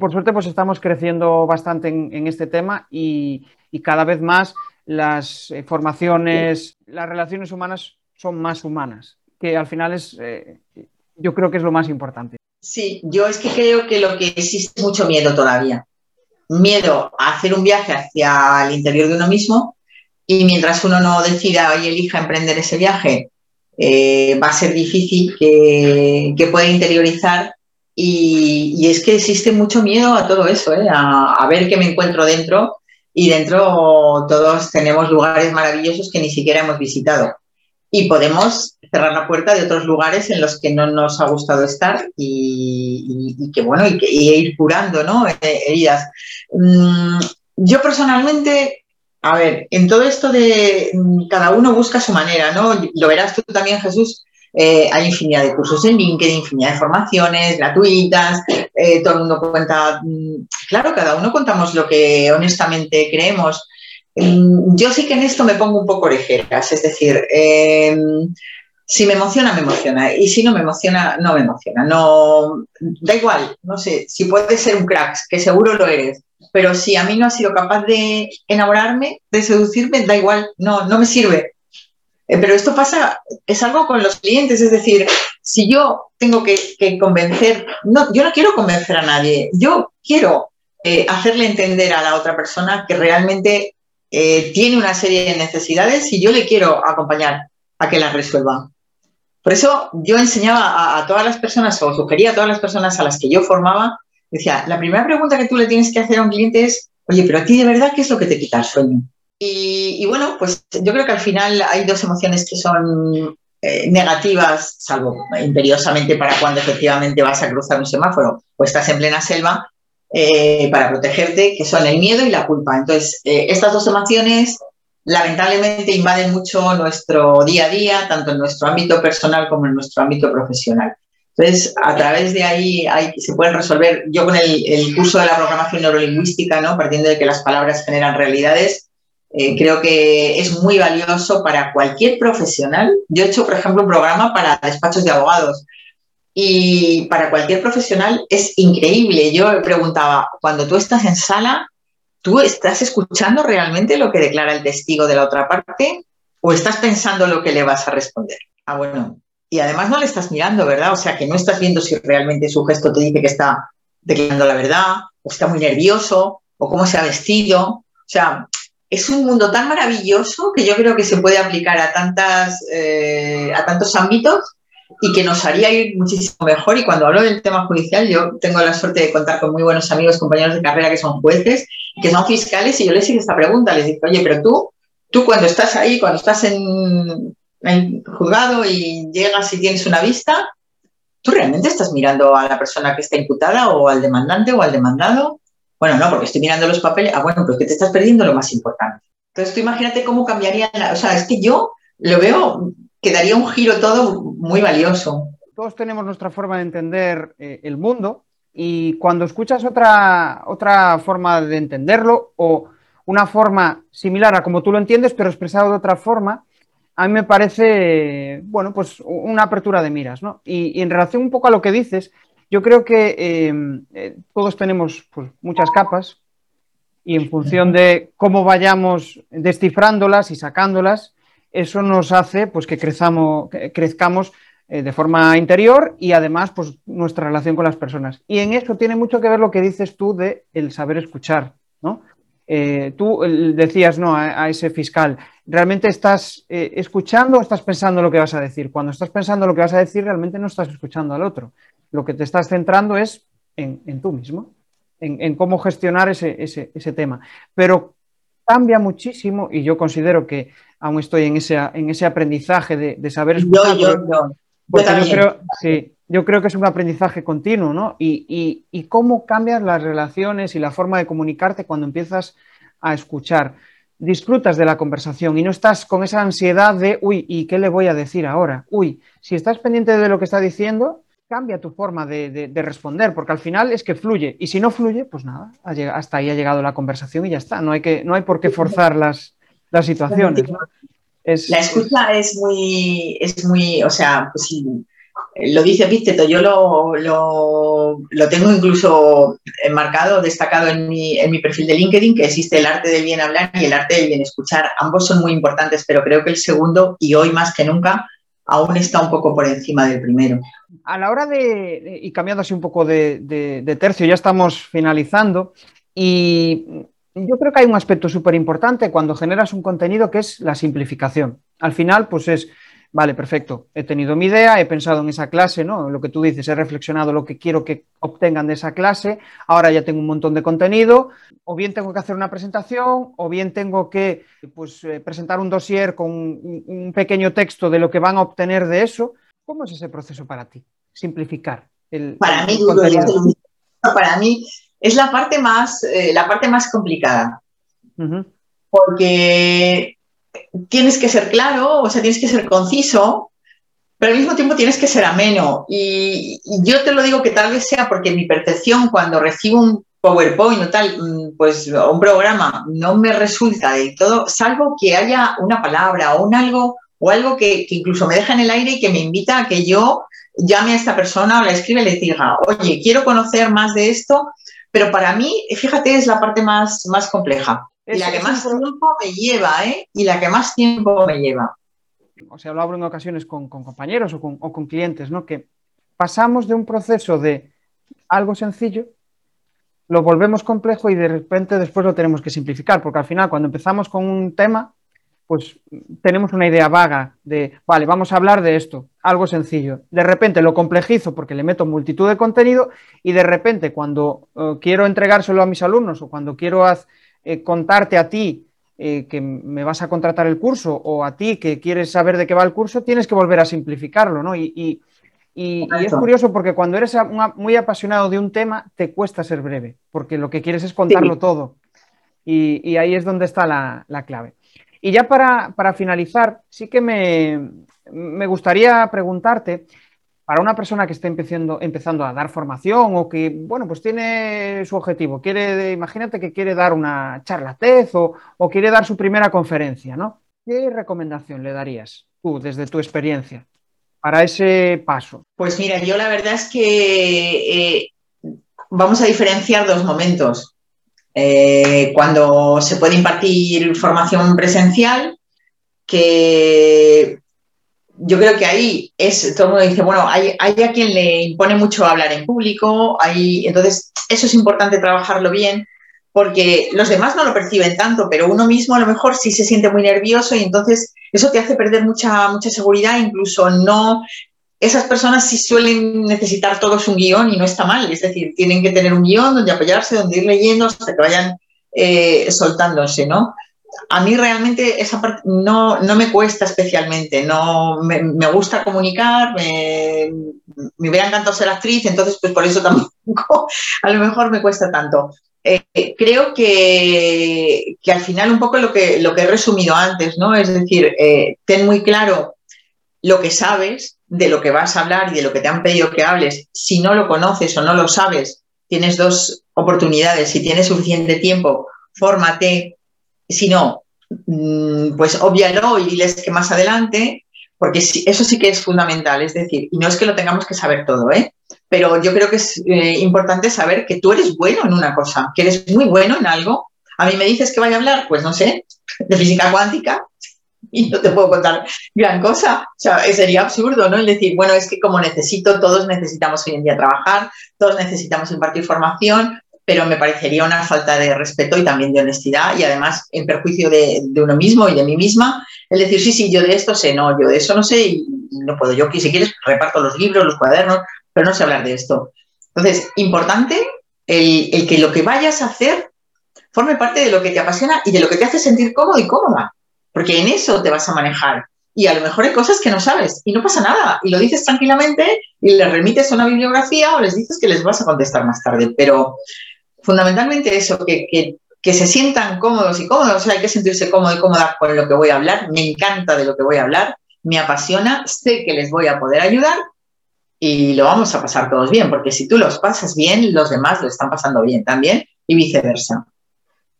por suerte pues estamos creciendo bastante en, este tema y, cada vez más las eh, formaciones, las relaciones humanas son más humanas, que al final es, eh, yo creo que es lo más importante. Sí, yo es que creo que lo que existe es mucho miedo todavía miedo a hacer un viaje hacia el interior de uno mismo y mientras uno no decida y elija emprender ese viaje, eh, va a ser difícil que, pueda interiorizar y, es que existe mucho miedo a todo eso, ¿eh? a, ver qué me encuentro dentro y dentro todos tenemos lugares maravillosos que ni siquiera hemos visitado y podemos cerrar la puerta de otros lugares en los que no nos ha gustado estar y, que bueno, y, ir curando ¿no? heridas. Mm, yo personalmente, a ver, en todo esto de mm, cada uno busca su manera, ¿no? Lo verás tú también, Jesús. Eh, hay infinidad de cursos en LinkedIn, infinidad de formaciones gratuitas, eh, todo el mundo cuenta, mm, claro, cada uno contamos lo que honestamente creemos. Yo sí que en esto me pongo un poco orejeras, es decir, em, si me emociona, me emociona. Y si no me emociona, no me emociona. No, da igual, no sé, si puedes ser un crack, que seguro lo eres. Pero si a mí no ha sido capaz de enamorarme, de seducirme, da igual, no, no me sirve. Eh, pero esto pasa, es algo con los clientes, es decir, si yo tengo que, convencer, no, yo no quiero convencer a nadie, yo quiero eh, hacerle entender a la otra persona que realmente eh, tiene una serie de necesidades y yo le quiero acompañar a que las resuelva. Por eso yo enseñaba a, todas las personas o sugería a todas las personas a las que yo formaba, decía, la primera pregunta que tú le tienes que hacer a un cliente es, oye, pero a ti de verdad, ¿qué es lo que te quita el sueño? Y, bueno, pues yo creo que al final hay dos emociones que son eh, negativas, salvo imperiosamente para cuando efectivamente vas a cruzar un semáforo o estás en plena selva, eh, para protegerte, que son el miedo y la culpa. Entonces, eh, estas dos emociones lamentablemente invaden mucho nuestro día a día, tanto en nuestro ámbito personal como en nuestro ámbito profesional. Entonces, a través de ahí se pueden resolver, yo con el, curso de la programación neurolingüística, ¿no? partiendo de que las palabras generan realidades, eh, creo que es muy valioso para cualquier profesional. Yo he hecho, por ejemplo, un programa para despachos de abogados y para cualquier profesional es increíble. Yo preguntaba, cuando tú estás en sala, ¿tú estás escuchando realmente lo que declara el testigo de la otra parte o estás pensando lo que le vas a responder? Ah, bueno, y además no le estás mirando, ¿verdad? O sea, que no estás viendo si realmente su gesto te dice que está declarando la verdad, o está muy nervioso, o cómo se ha vestido. O sea, es un mundo tan maravilloso que yo creo que se puede aplicar a, tantas, eh, a tantos ámbitos y que nos haría ir muchísimo mejor. Y cuando hablo del tema judicial, yo tengo la suerte de contar con muy buenos amigos, compañeros de carrera que son jueces, que son fiscales, y yo les hice esta pregunta, les digo, oye, pero tú, tú cuando estás ahí, cuando estás en, el juzgado y llegas y tienes una vista, ¿tú realmente estás mirando a la persona que está imputada o al demandante o al demandado? Bueno, no, porque estoy mirando los papeles. Ah, bueno, pues que te estás perdiendo lo más importante. Entonces tú imagínate cómo cambiaría, o sea, es que yo lo veo que daría un giro todo muy valioso. Todos tenemos nuestra forma de entender eh, el mundo y cuando escuchas otra, otra forma de entenderlo o una forma similar a como tú lo entiendes, pero expresado de otra forma, a mí me parece, bueno, pues una apertura de miras, ¿no? Y, en relación un poco a lo que dices, yo creo que em, eh, todos tenemos pues, muchas capas y en función de cómo vayamos descifrándolas y sacándolas, eso nos hace pues, que, crezamos, crezcamos eh, de forma interior y además pues, nuestra relación con las personas. Y en eso tiene mucho que ver lo que dices tú de el saber escuchar, ¿no? Eh, tú decías no a, ese fiscal, ¿realmente estás eh, escuchando o estás pensando lo que vas a decir? Cuando estás pensando lo que vas a decir, realmente no estás escuchando al otro. Lo que te estás centrando es en, tú mismo, en, cómo gestionar ese, tema. Pero cambia muchísimo y yo considero que aún estoy en ese, en ese aprendizaje de, saber escuchar. creo, sí, yo creo que es un aprendizaje continuo, ¿no? Y, cómo cambias las relaciones y la forma de comunicarte cuando empiezas a escuchar. Disfrutas de la conversación y no estás con esa ansiedad de, uy, ¿y qué le voy a decir ahora? Uy, si estás pendiente de lo que está diciendo, cambia tu forma de, responder, porque al final es que fluye. Y si no fluye, pues nada, hasta ahí ha llegado la conversación y ya está. No hay, que, no hay por qué forzar las, las situaciones. la escucha es muy, es muy, o sea, pues lo dice Epícteto, yo lo, lo, tengo incluso enmarcado, destacado en mi, en mi, perfil de LinkedIn, que existe el arte del bien hablar y el arte del bien escuchar. Ambos son muy importantes, pero creo que el segundo, y hoy más que nunca, aún está un poco por encima del primero. A la hora de, y cambiando así un poco de, de tercio, ya estamos finalizando, y yo creo que hay un aspecto súper importante cuando generas un contenido que es la simplificación. Al final, pues es Vale, perfecto. He tenido mi idea, he pensado en esa clase, ¿no? Lo que tú dices, he reflexionado lo que quiero que obtengan de esa clase. Ahora ya tengo un montón de contenido. O bien tengo que hacer una presentación, o bien tengo que pues, eh, presentar un dossier con un, pequeño texto de lo que van a obtener de eso. ¿Cómo es ese proceso para ti? Simplificar el, para mí, Para mí es la parte más, eh, la parte más complicada. Porque tienes que ser claro, o sea, tienes que ser conciso, pero al mismo tiempo tienes que ser ameno. Y, yo te lo digo que tal vez sea porque mi percepción cuando recibo un PowerPoint o tal, mm, pues un programa no me resulta de todo, salvo que haya una palabra o un algo o algo que, incluso me deja en el aire y que me invita a que yo llame a esta persona o la escriba y le diga, oye, quiero conocer más de esto, pero para mí, fíjate, es la parte más, más compleja. Y la que más tiempo me lleva, ¿eh? Y la que más tiempo me lleva. O sea, lo hablo en ocasiones con, compañeros o con, clientes, ¿no? Que pasamos de un proceso de algo sencillo, lo volvemos complejo y de repente después lo tenemos que simplificar, porque al final cuando empezamos con un tema, pues tenemos una idea vaga de, vale, vamos a hablar de esto, algo sencillo. De repente lo complejizo porque le meto multitud de contenido y de repente cuando eh, quiero entregárselo a mis alumnos o cuando quiero hacer eh, contarte a ti eh, que me vas a contratar el curso o a ti que quieres saber de qué va el curso, tienes que volver a simplificarlo, ¿no? Y, es curioso porque cuando eres muy apasionado de un tema, te cuesta ser breve, porque lo que quieres es contarlo todo. Y, ahí es donde está la, clave. Y ya para, finalizar, sí que me, me gustaría preguntarte para una persona que está empezando, empezando a dar formación o que, bueno, pues tiene su objetivo, quiere, imagínate que quiere dar una charla TED o, o quiere dar su primera conferencia, ¿no? ¿Qué recomendación le darías tú desde tu experiencia para ese paso? Pues mira, yo la verdad es que eh, vamos a diferenciar dos momentos. Eh, cuando se puede impartir formación presencial, que yo creo que ahí es, todo el mundo dice, bueno, hay, hay a quien le impone mucho hablar en público, hay, entonces eso es importante trabajarlo bien, porque los demás no lo perciben tanto, pero uno mismo a lo mejor sí se siente muy nervioso y entonces eso te hace perder mucha, mucha seguridad, incluso no... Esas personas sí suelen necesitar todos un guion y no está mal, es decir, tienen que tener un guion donde apoyarse, donde ir leyendo hasta que vayan eh, soltándose, ¿no? A mí realmente esa parte no, no me cuesta especialmente, no me, gusta comunicar, me, me hubiera encantado ser actriz, entonces pues por eso tampoco a lo mejor me cuesta tanto. Eh, creo que, que, al final un poco lo que, lo que he resumido antes, ¿no? Es decir, eh, ten muy claro lo que sabes, de lo que vas a hablar y de lo que te han pedido que hables. Si no lo conoces o no lo sabes, tienes dos oportunidades. Si tienes suficiente tiempo, fórmate. Si no, mm, pues obvialo y diles que más adelante, porque eso sí que es fundamental. Es decir, y no es que lo tengamos que saber todo, ¿eh? pero yo creo que es eh, importante saber que tú eres bueno en una cosa, que eres muy bueno en algo. A mí me dices que vaya a hablar, pues no sé, de física cuántica y no te puedo contar gran cosa. O sea, sería absurdo, ¿no? El decir, bueno, es que como necesito, todos necesitamos hoy en día trabajar, todos necesitamos impartir formación, pero me parecería una falta de respeto y también de honestidad y además en perjuicio de, uno mismo y de mí misma, el decir, sí, sí, yo de esto sé, no, yo de eso no sé y no puedo. Yo, si quieres, reparto los libros, los cuadernos, pero no sé hablar de esto. Entonces, importante el, el, que lo que vayas a hacer forme parte de lo que te apasiona y de lo que te hace sentir cómodo y cómoda, porque en eso te vas a manejar. Y a lo mejor hay cosas que no sabes y no pasa nada. Y lo dices tranquilamente y les remites a una bibliografía o les dices que les vas a contestar más tarde. Pero fundamentalmente eso, que, que, que se sientan cómodos y cómodos. O sea, hay que sentirse cómodo y cómoda con lo que voy a hablar. Me encanta de lo que voy a hablar, me apasiona, sé que les voy a poder ayudar y lo vamos a pasar todos bien, porque si tú los pasas bien, los demás lo están pasando bien también y viceversa.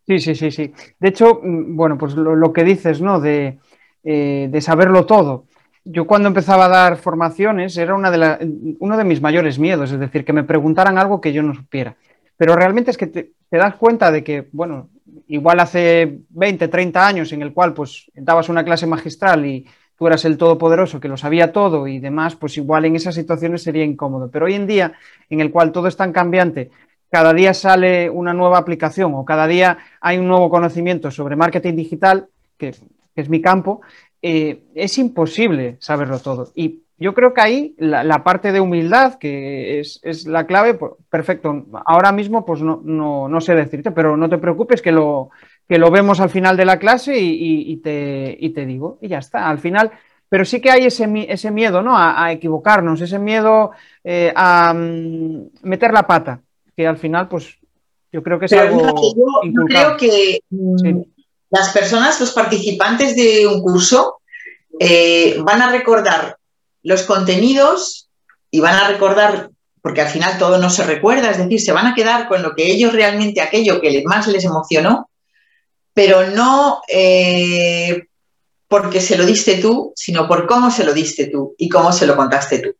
Sí, sí, sí, sí. De hecho, mm, bueno, pues lo, que dices, ¿no? De, eh, de, saberlo todo. Yo cuando empezaba a dar formaciones era una de la, uno de mis mayores miedos, es decir, que me preguntaran algo que yo no supiera. Pero realmente es que te, das cuenta de que, bueno, igual hace 20, 30 años en el cual pues dabas una clase magistral y, tú eras el todopoderoso que lo sabía todo y demás, pues igual en esas situaciones sería incómodo. Pero hoy en día, en el cual todo es tan cambiante, cada día sale una nueva aplicación o cada día hay un nuevo conocimiento sobre marketing digital, que, que es mi campo, eh, es imposible saberlo todo. Y yo creo que ahí la, la parte de humildad, que es, es, la clave, pues, perfecto. Ahora mismo pues no, no, no sé decirte, pero no te preocupes que lo, que lo vemos al final de la clase y, y, y, te, y, te, digo, y ya está, al final, pero sí que hay ese, ese miedo ¿no? a, a, equivocarnos, ese miedo eh, a um, meter la pata, que al final, pues yo creo que es pero algo. Yo, yo creo que sí. las personas, los participantes de un curso, eh, van a recordar los contenidos y van a recordar, porque al final todo no se recuerda, es decir, se van a quedar con lo que ellos realmente, aquello que más les emocionó, pero no eh, porque se lo diste tú, sino por cómo se lo diste tú y cómo se lo contaste tú.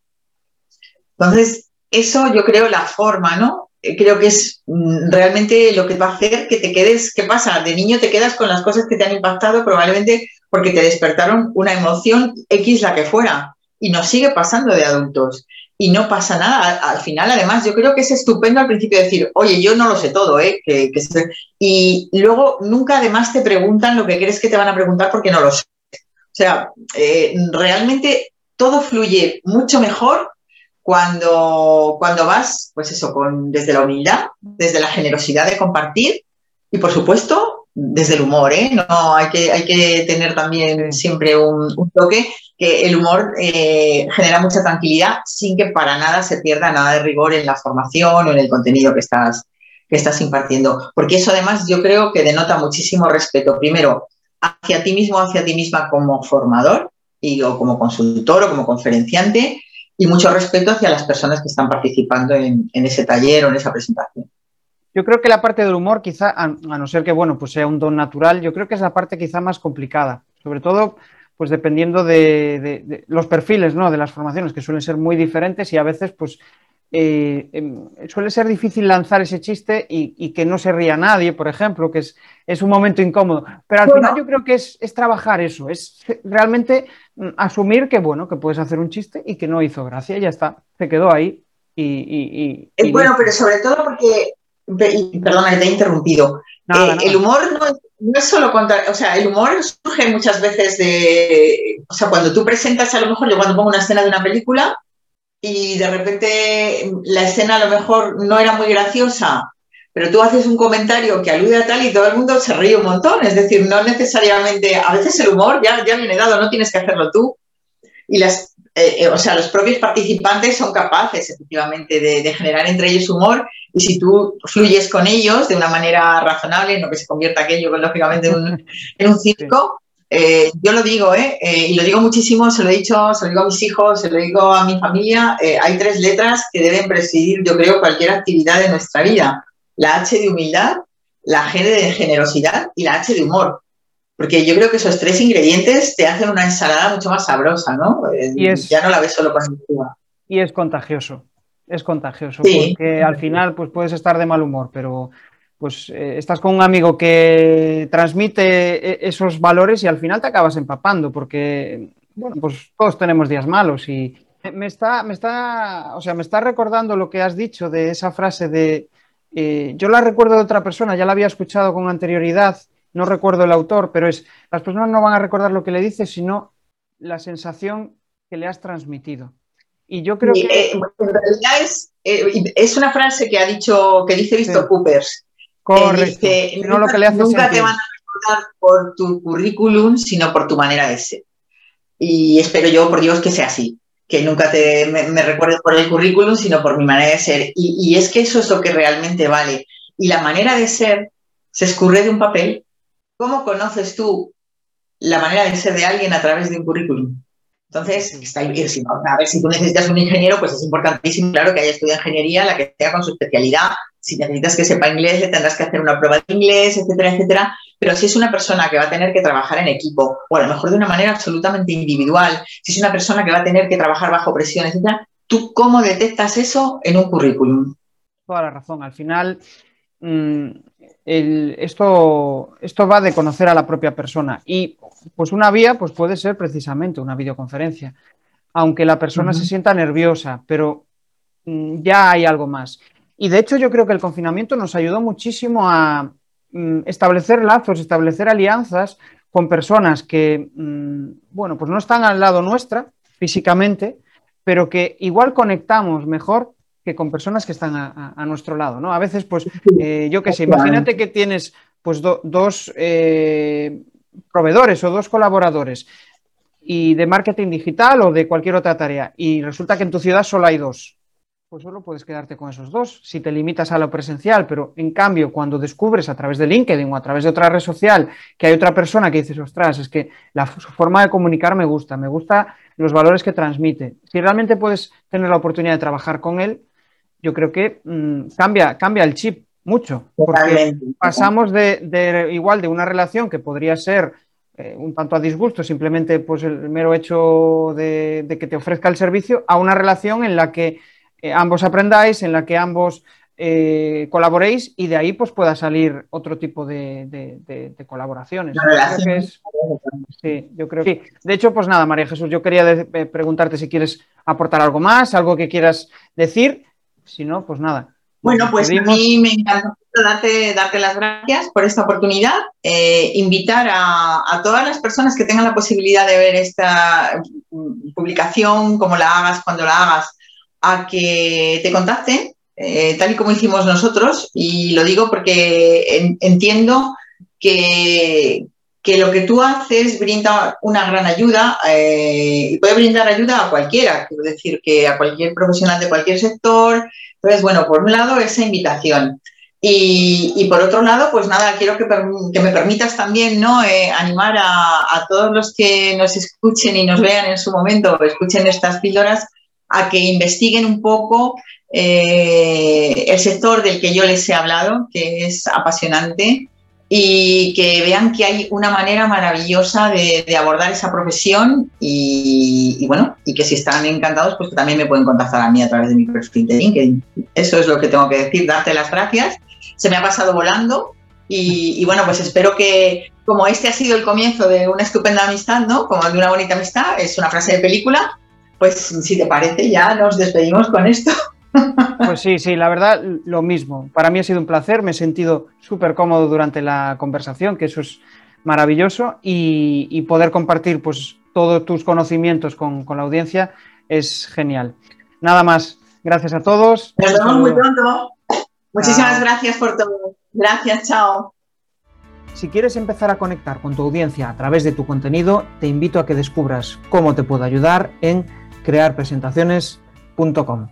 Entonces, eso yo creo la forma, ¿no? Eh, creo que es mm, realmente lo que va a hacer que te quedes, ¿qué pasa? De niño te quedas con las cosas que te han impactado probablemente porque te despertaron una emoción X la que fuera y nos sigue pasando de adultos y no pasa nada. Al final, además, yo creo que es estupendo al principio decir, oye, yo no lo sé todo, ¿eh? Que, que y luego nunca además te preguntan lo que crees que te van a preguntar porque no lo sé. O sea, eh, realmente todo fluye mucho mejor cuando, cuando vas, pues eso, con, desde la humildad, desde la generosidad de compartir y, por supuesto, desde el humor, ¿eh? No, hay que, hay que tener también siempre un, un toque que el humor eh, genera mucha tranquilidad sin que para nada se pierda nada de rigor en la formación o en el contenido que estás, que estás impartiendo. Porque eso además yo creo que denota muchísimo respeto, primero, hacia ti mismo, hacia ti misma como formador y, o como consultor o como conferenciante y mucho respeto hacia las personas que están participando en, ese taller o en esa presentación. Yo creo que la parte del humor, quizá, a, no ser que bueno, pues sea un don natural, yo creo que es la parte quizá más complicada, sobre todo pues dependiendo de, los perfiles ¿no? de las formaciones, que suelen ser muy diferentes y a veces pues eh, em, suele ser difícil lanzar ese chiste y, que no se ría nadie, por ejemplo, que es, es un momento incómodo. Pero al final yo creo que es, trabajar eso, es realmente mm, asumir que, bueno, que puedes hacer un chiste y que no hizo gracia, ya está, se quedó ahí. Y, bueno, pero sobre todo porque, perdona que te he interrumpido, eh, el humor no, es solo contar, o sea, el humor surge muchas veces de, o sea, cuando tú presentas, a lo mejor yo cuando pongo una escena de una película, y de repente la escena a lo mejor no era muy graciosa, pero tú haces un comentario que alude a tal y todo el mundo se ríe un montón. Es decir, no necesariamente, a veces el humor ya, ya viene dado, no tienes que hacerlo tú. Y las, eh, eh, o sea, los propios participantes son capaces efectivamente de, generar entre ellos humor y si tú fluyes con ellos de una manera razonable, no que se convierta aquello lógicamente en un, en un circo, eh, yo lo digo, ¿eh? ¿eh? y lo digo muchísimo, se lo he dicho, se lo digo a mis hijos, se lo digo a mi familia, hay tres letras que deben presidir, yo creo, cualquier actividad de nuestra vida. La H de humildad, la G de generosidad y la H de humor. Porque yo creo que esos tres ingredientes te hacen una ensalada mucho más sabrosa, ¿no? Y ya no la ves solo con Y es contagioso, es contagioso, porque al final pues puedes estar de mal humor, pero pues eh, estás con un amigo que transmite eh, esos valores y al final te acabas empapando, porque, bueno, pues todos tenemos días malos y me está, me está, o sea, me está recordando lo que has dicho de esa frase de, eh, yo la recuerdo de otra persona, ya la había escuchado con anterioridad, no recuerdo el autor, pero es, las personas no van a recordar lo que le dices, sino la sensación que le has transmitido. Y yo creo que... en realidad es, es, una frase que ha dicho, que dice Víctor Coopers, Correcto. nunca, te van a recordar por tu currículum, sino por tu manera de ser. Y espero yo, por Dios, que sea así. Que nunca te, me, recuerdes por el currículum, sino por mi manera de ser. Y, es que eso es lo que realmente vale. Y la manera de ser se escurre de un papel. ¿Cómo conoces tú la manera de ser de alguien a través de un currículum? Entonces, está A ver, si tú necesitas un ingeniero, pues es importantísimo, claro, que haya estudiado ingeniería, la que sea con su especialidad, si necesitas que sepa inglés, le tendrás que hacer una prueba de inglés, etcétera, etcétera. Pero si es una persona que va a tener que trabajar en equipo, o a lo mejor de una manera absolutamente individual, si es una persona que va a tener que trabajar bajo presión, etcétera, ¿tú cómo detectas eso en un currículum? Toda la razón. Al final, mm, esto, esto va de conocer a la propia persona. Y pues una vía pues puede ser precisamente una videoconferencia. Aunque la persona se sienta nerviosa, pero mm, ya hay algo más. Y de hecho yo creo que el confinamiento nos ayudó muchísimo a mm, establecer lazos, establecer alianzas con personas que, mm, bueno, pues no están al lado nuestra físicamente, pero que igual conectamos mejor que con personas que están a, nuestro lado, ¿no? A veces, pues, eh, yo qué sé, imagínate que tienes pues dos eh, proveedores o dos colaboradores y de marketing digital o de cualquier otra tarea y resulta que en tu ciudad solo hay dos pues solo puedes quedarte con esos dos si te limitas a lo presencial, pero en cambio cuando descubres a través de LinkedIn o a través de otra red social que hay otra persona que dices, ostras, es que la forma de comunicar me gusta, me gusta los valores que transmite. Si realmente puedes tener la oportunidad de trabajar con él, yo creo que mm, cambia, cambia el chip mucho, porque pasamos de, igual de una relación que podría ser eh, un tanto a disgusto, simplemente pues el mero hecho de, de que te ofrezca el servicio, a una relación en la que eh, ambos aprendáis, en la que ambos eh, colaboréis y de ahí pues pueda salir otro tipo de, colaboraciones. sí, yo creo que sí. De hecho, pues nada, María Jesús, yo quería eh, preguntarte si quieres aportar algo más, algo que quieras decir. Si no, pues nada. Bueno, pues a mí me encanta darte, darte las gracias por esta oportunidad. invitar a, a, todas las personas que tengan la posibilidad de ver esta mm, publicación, como la hagas, cuando la hagas, a que te contacten, eh, tal y como hicimos nosotros, y lo digo porque entiendo que, lo que tú haces brinda una gran ayuda eh, y puede brindar ayuda a cualquiera, quiero decir que a cualquier profesional de cualquier sector. Entonces, bueno, por un lado, esa invitación. Y, por otro lado, pues nada, quiero que, me permitas también ¿no? Eh, animar a, a, todos los que nos escuchen y nos vean en su momento escuchen estas píldoras a que investiguen un poco eh, el sector del que yo les he hablado, que es apasionante, y que vean que hay una manera maravillosa de, abordar esa profesión y, bueno, y que si están encantados, pues también me pueden contactar a mí a través de mi perfil de LinkedIn. Eso es lo que tengo que decir, darte las gracias. Se me ha pasado volando y, bueno, pues espero que como este ha sido el comienzo de una estupenda amistad, ¿no? Como de una bonita amistad, es una frase de película, pues si te parece ya nos despedimos con esto. Pues sí, sí, la verdad, lo mismo. Para mí ha sido un placer, me he sentido súper cómodo durante la conversación, que eso es maravilloso, y, poder compartir pues, todos tus conocimientos con, la audiencia es genial. Nada más, gracias a todos. Nos vemos muy pronto. Muchísimas gracias por todo. Gracias, chao. Si quieres empezar a conectar con tu audiencia a través de tu contenido, te invito a que descubras cómo te puedo ayudar en crearpresentaciones.com.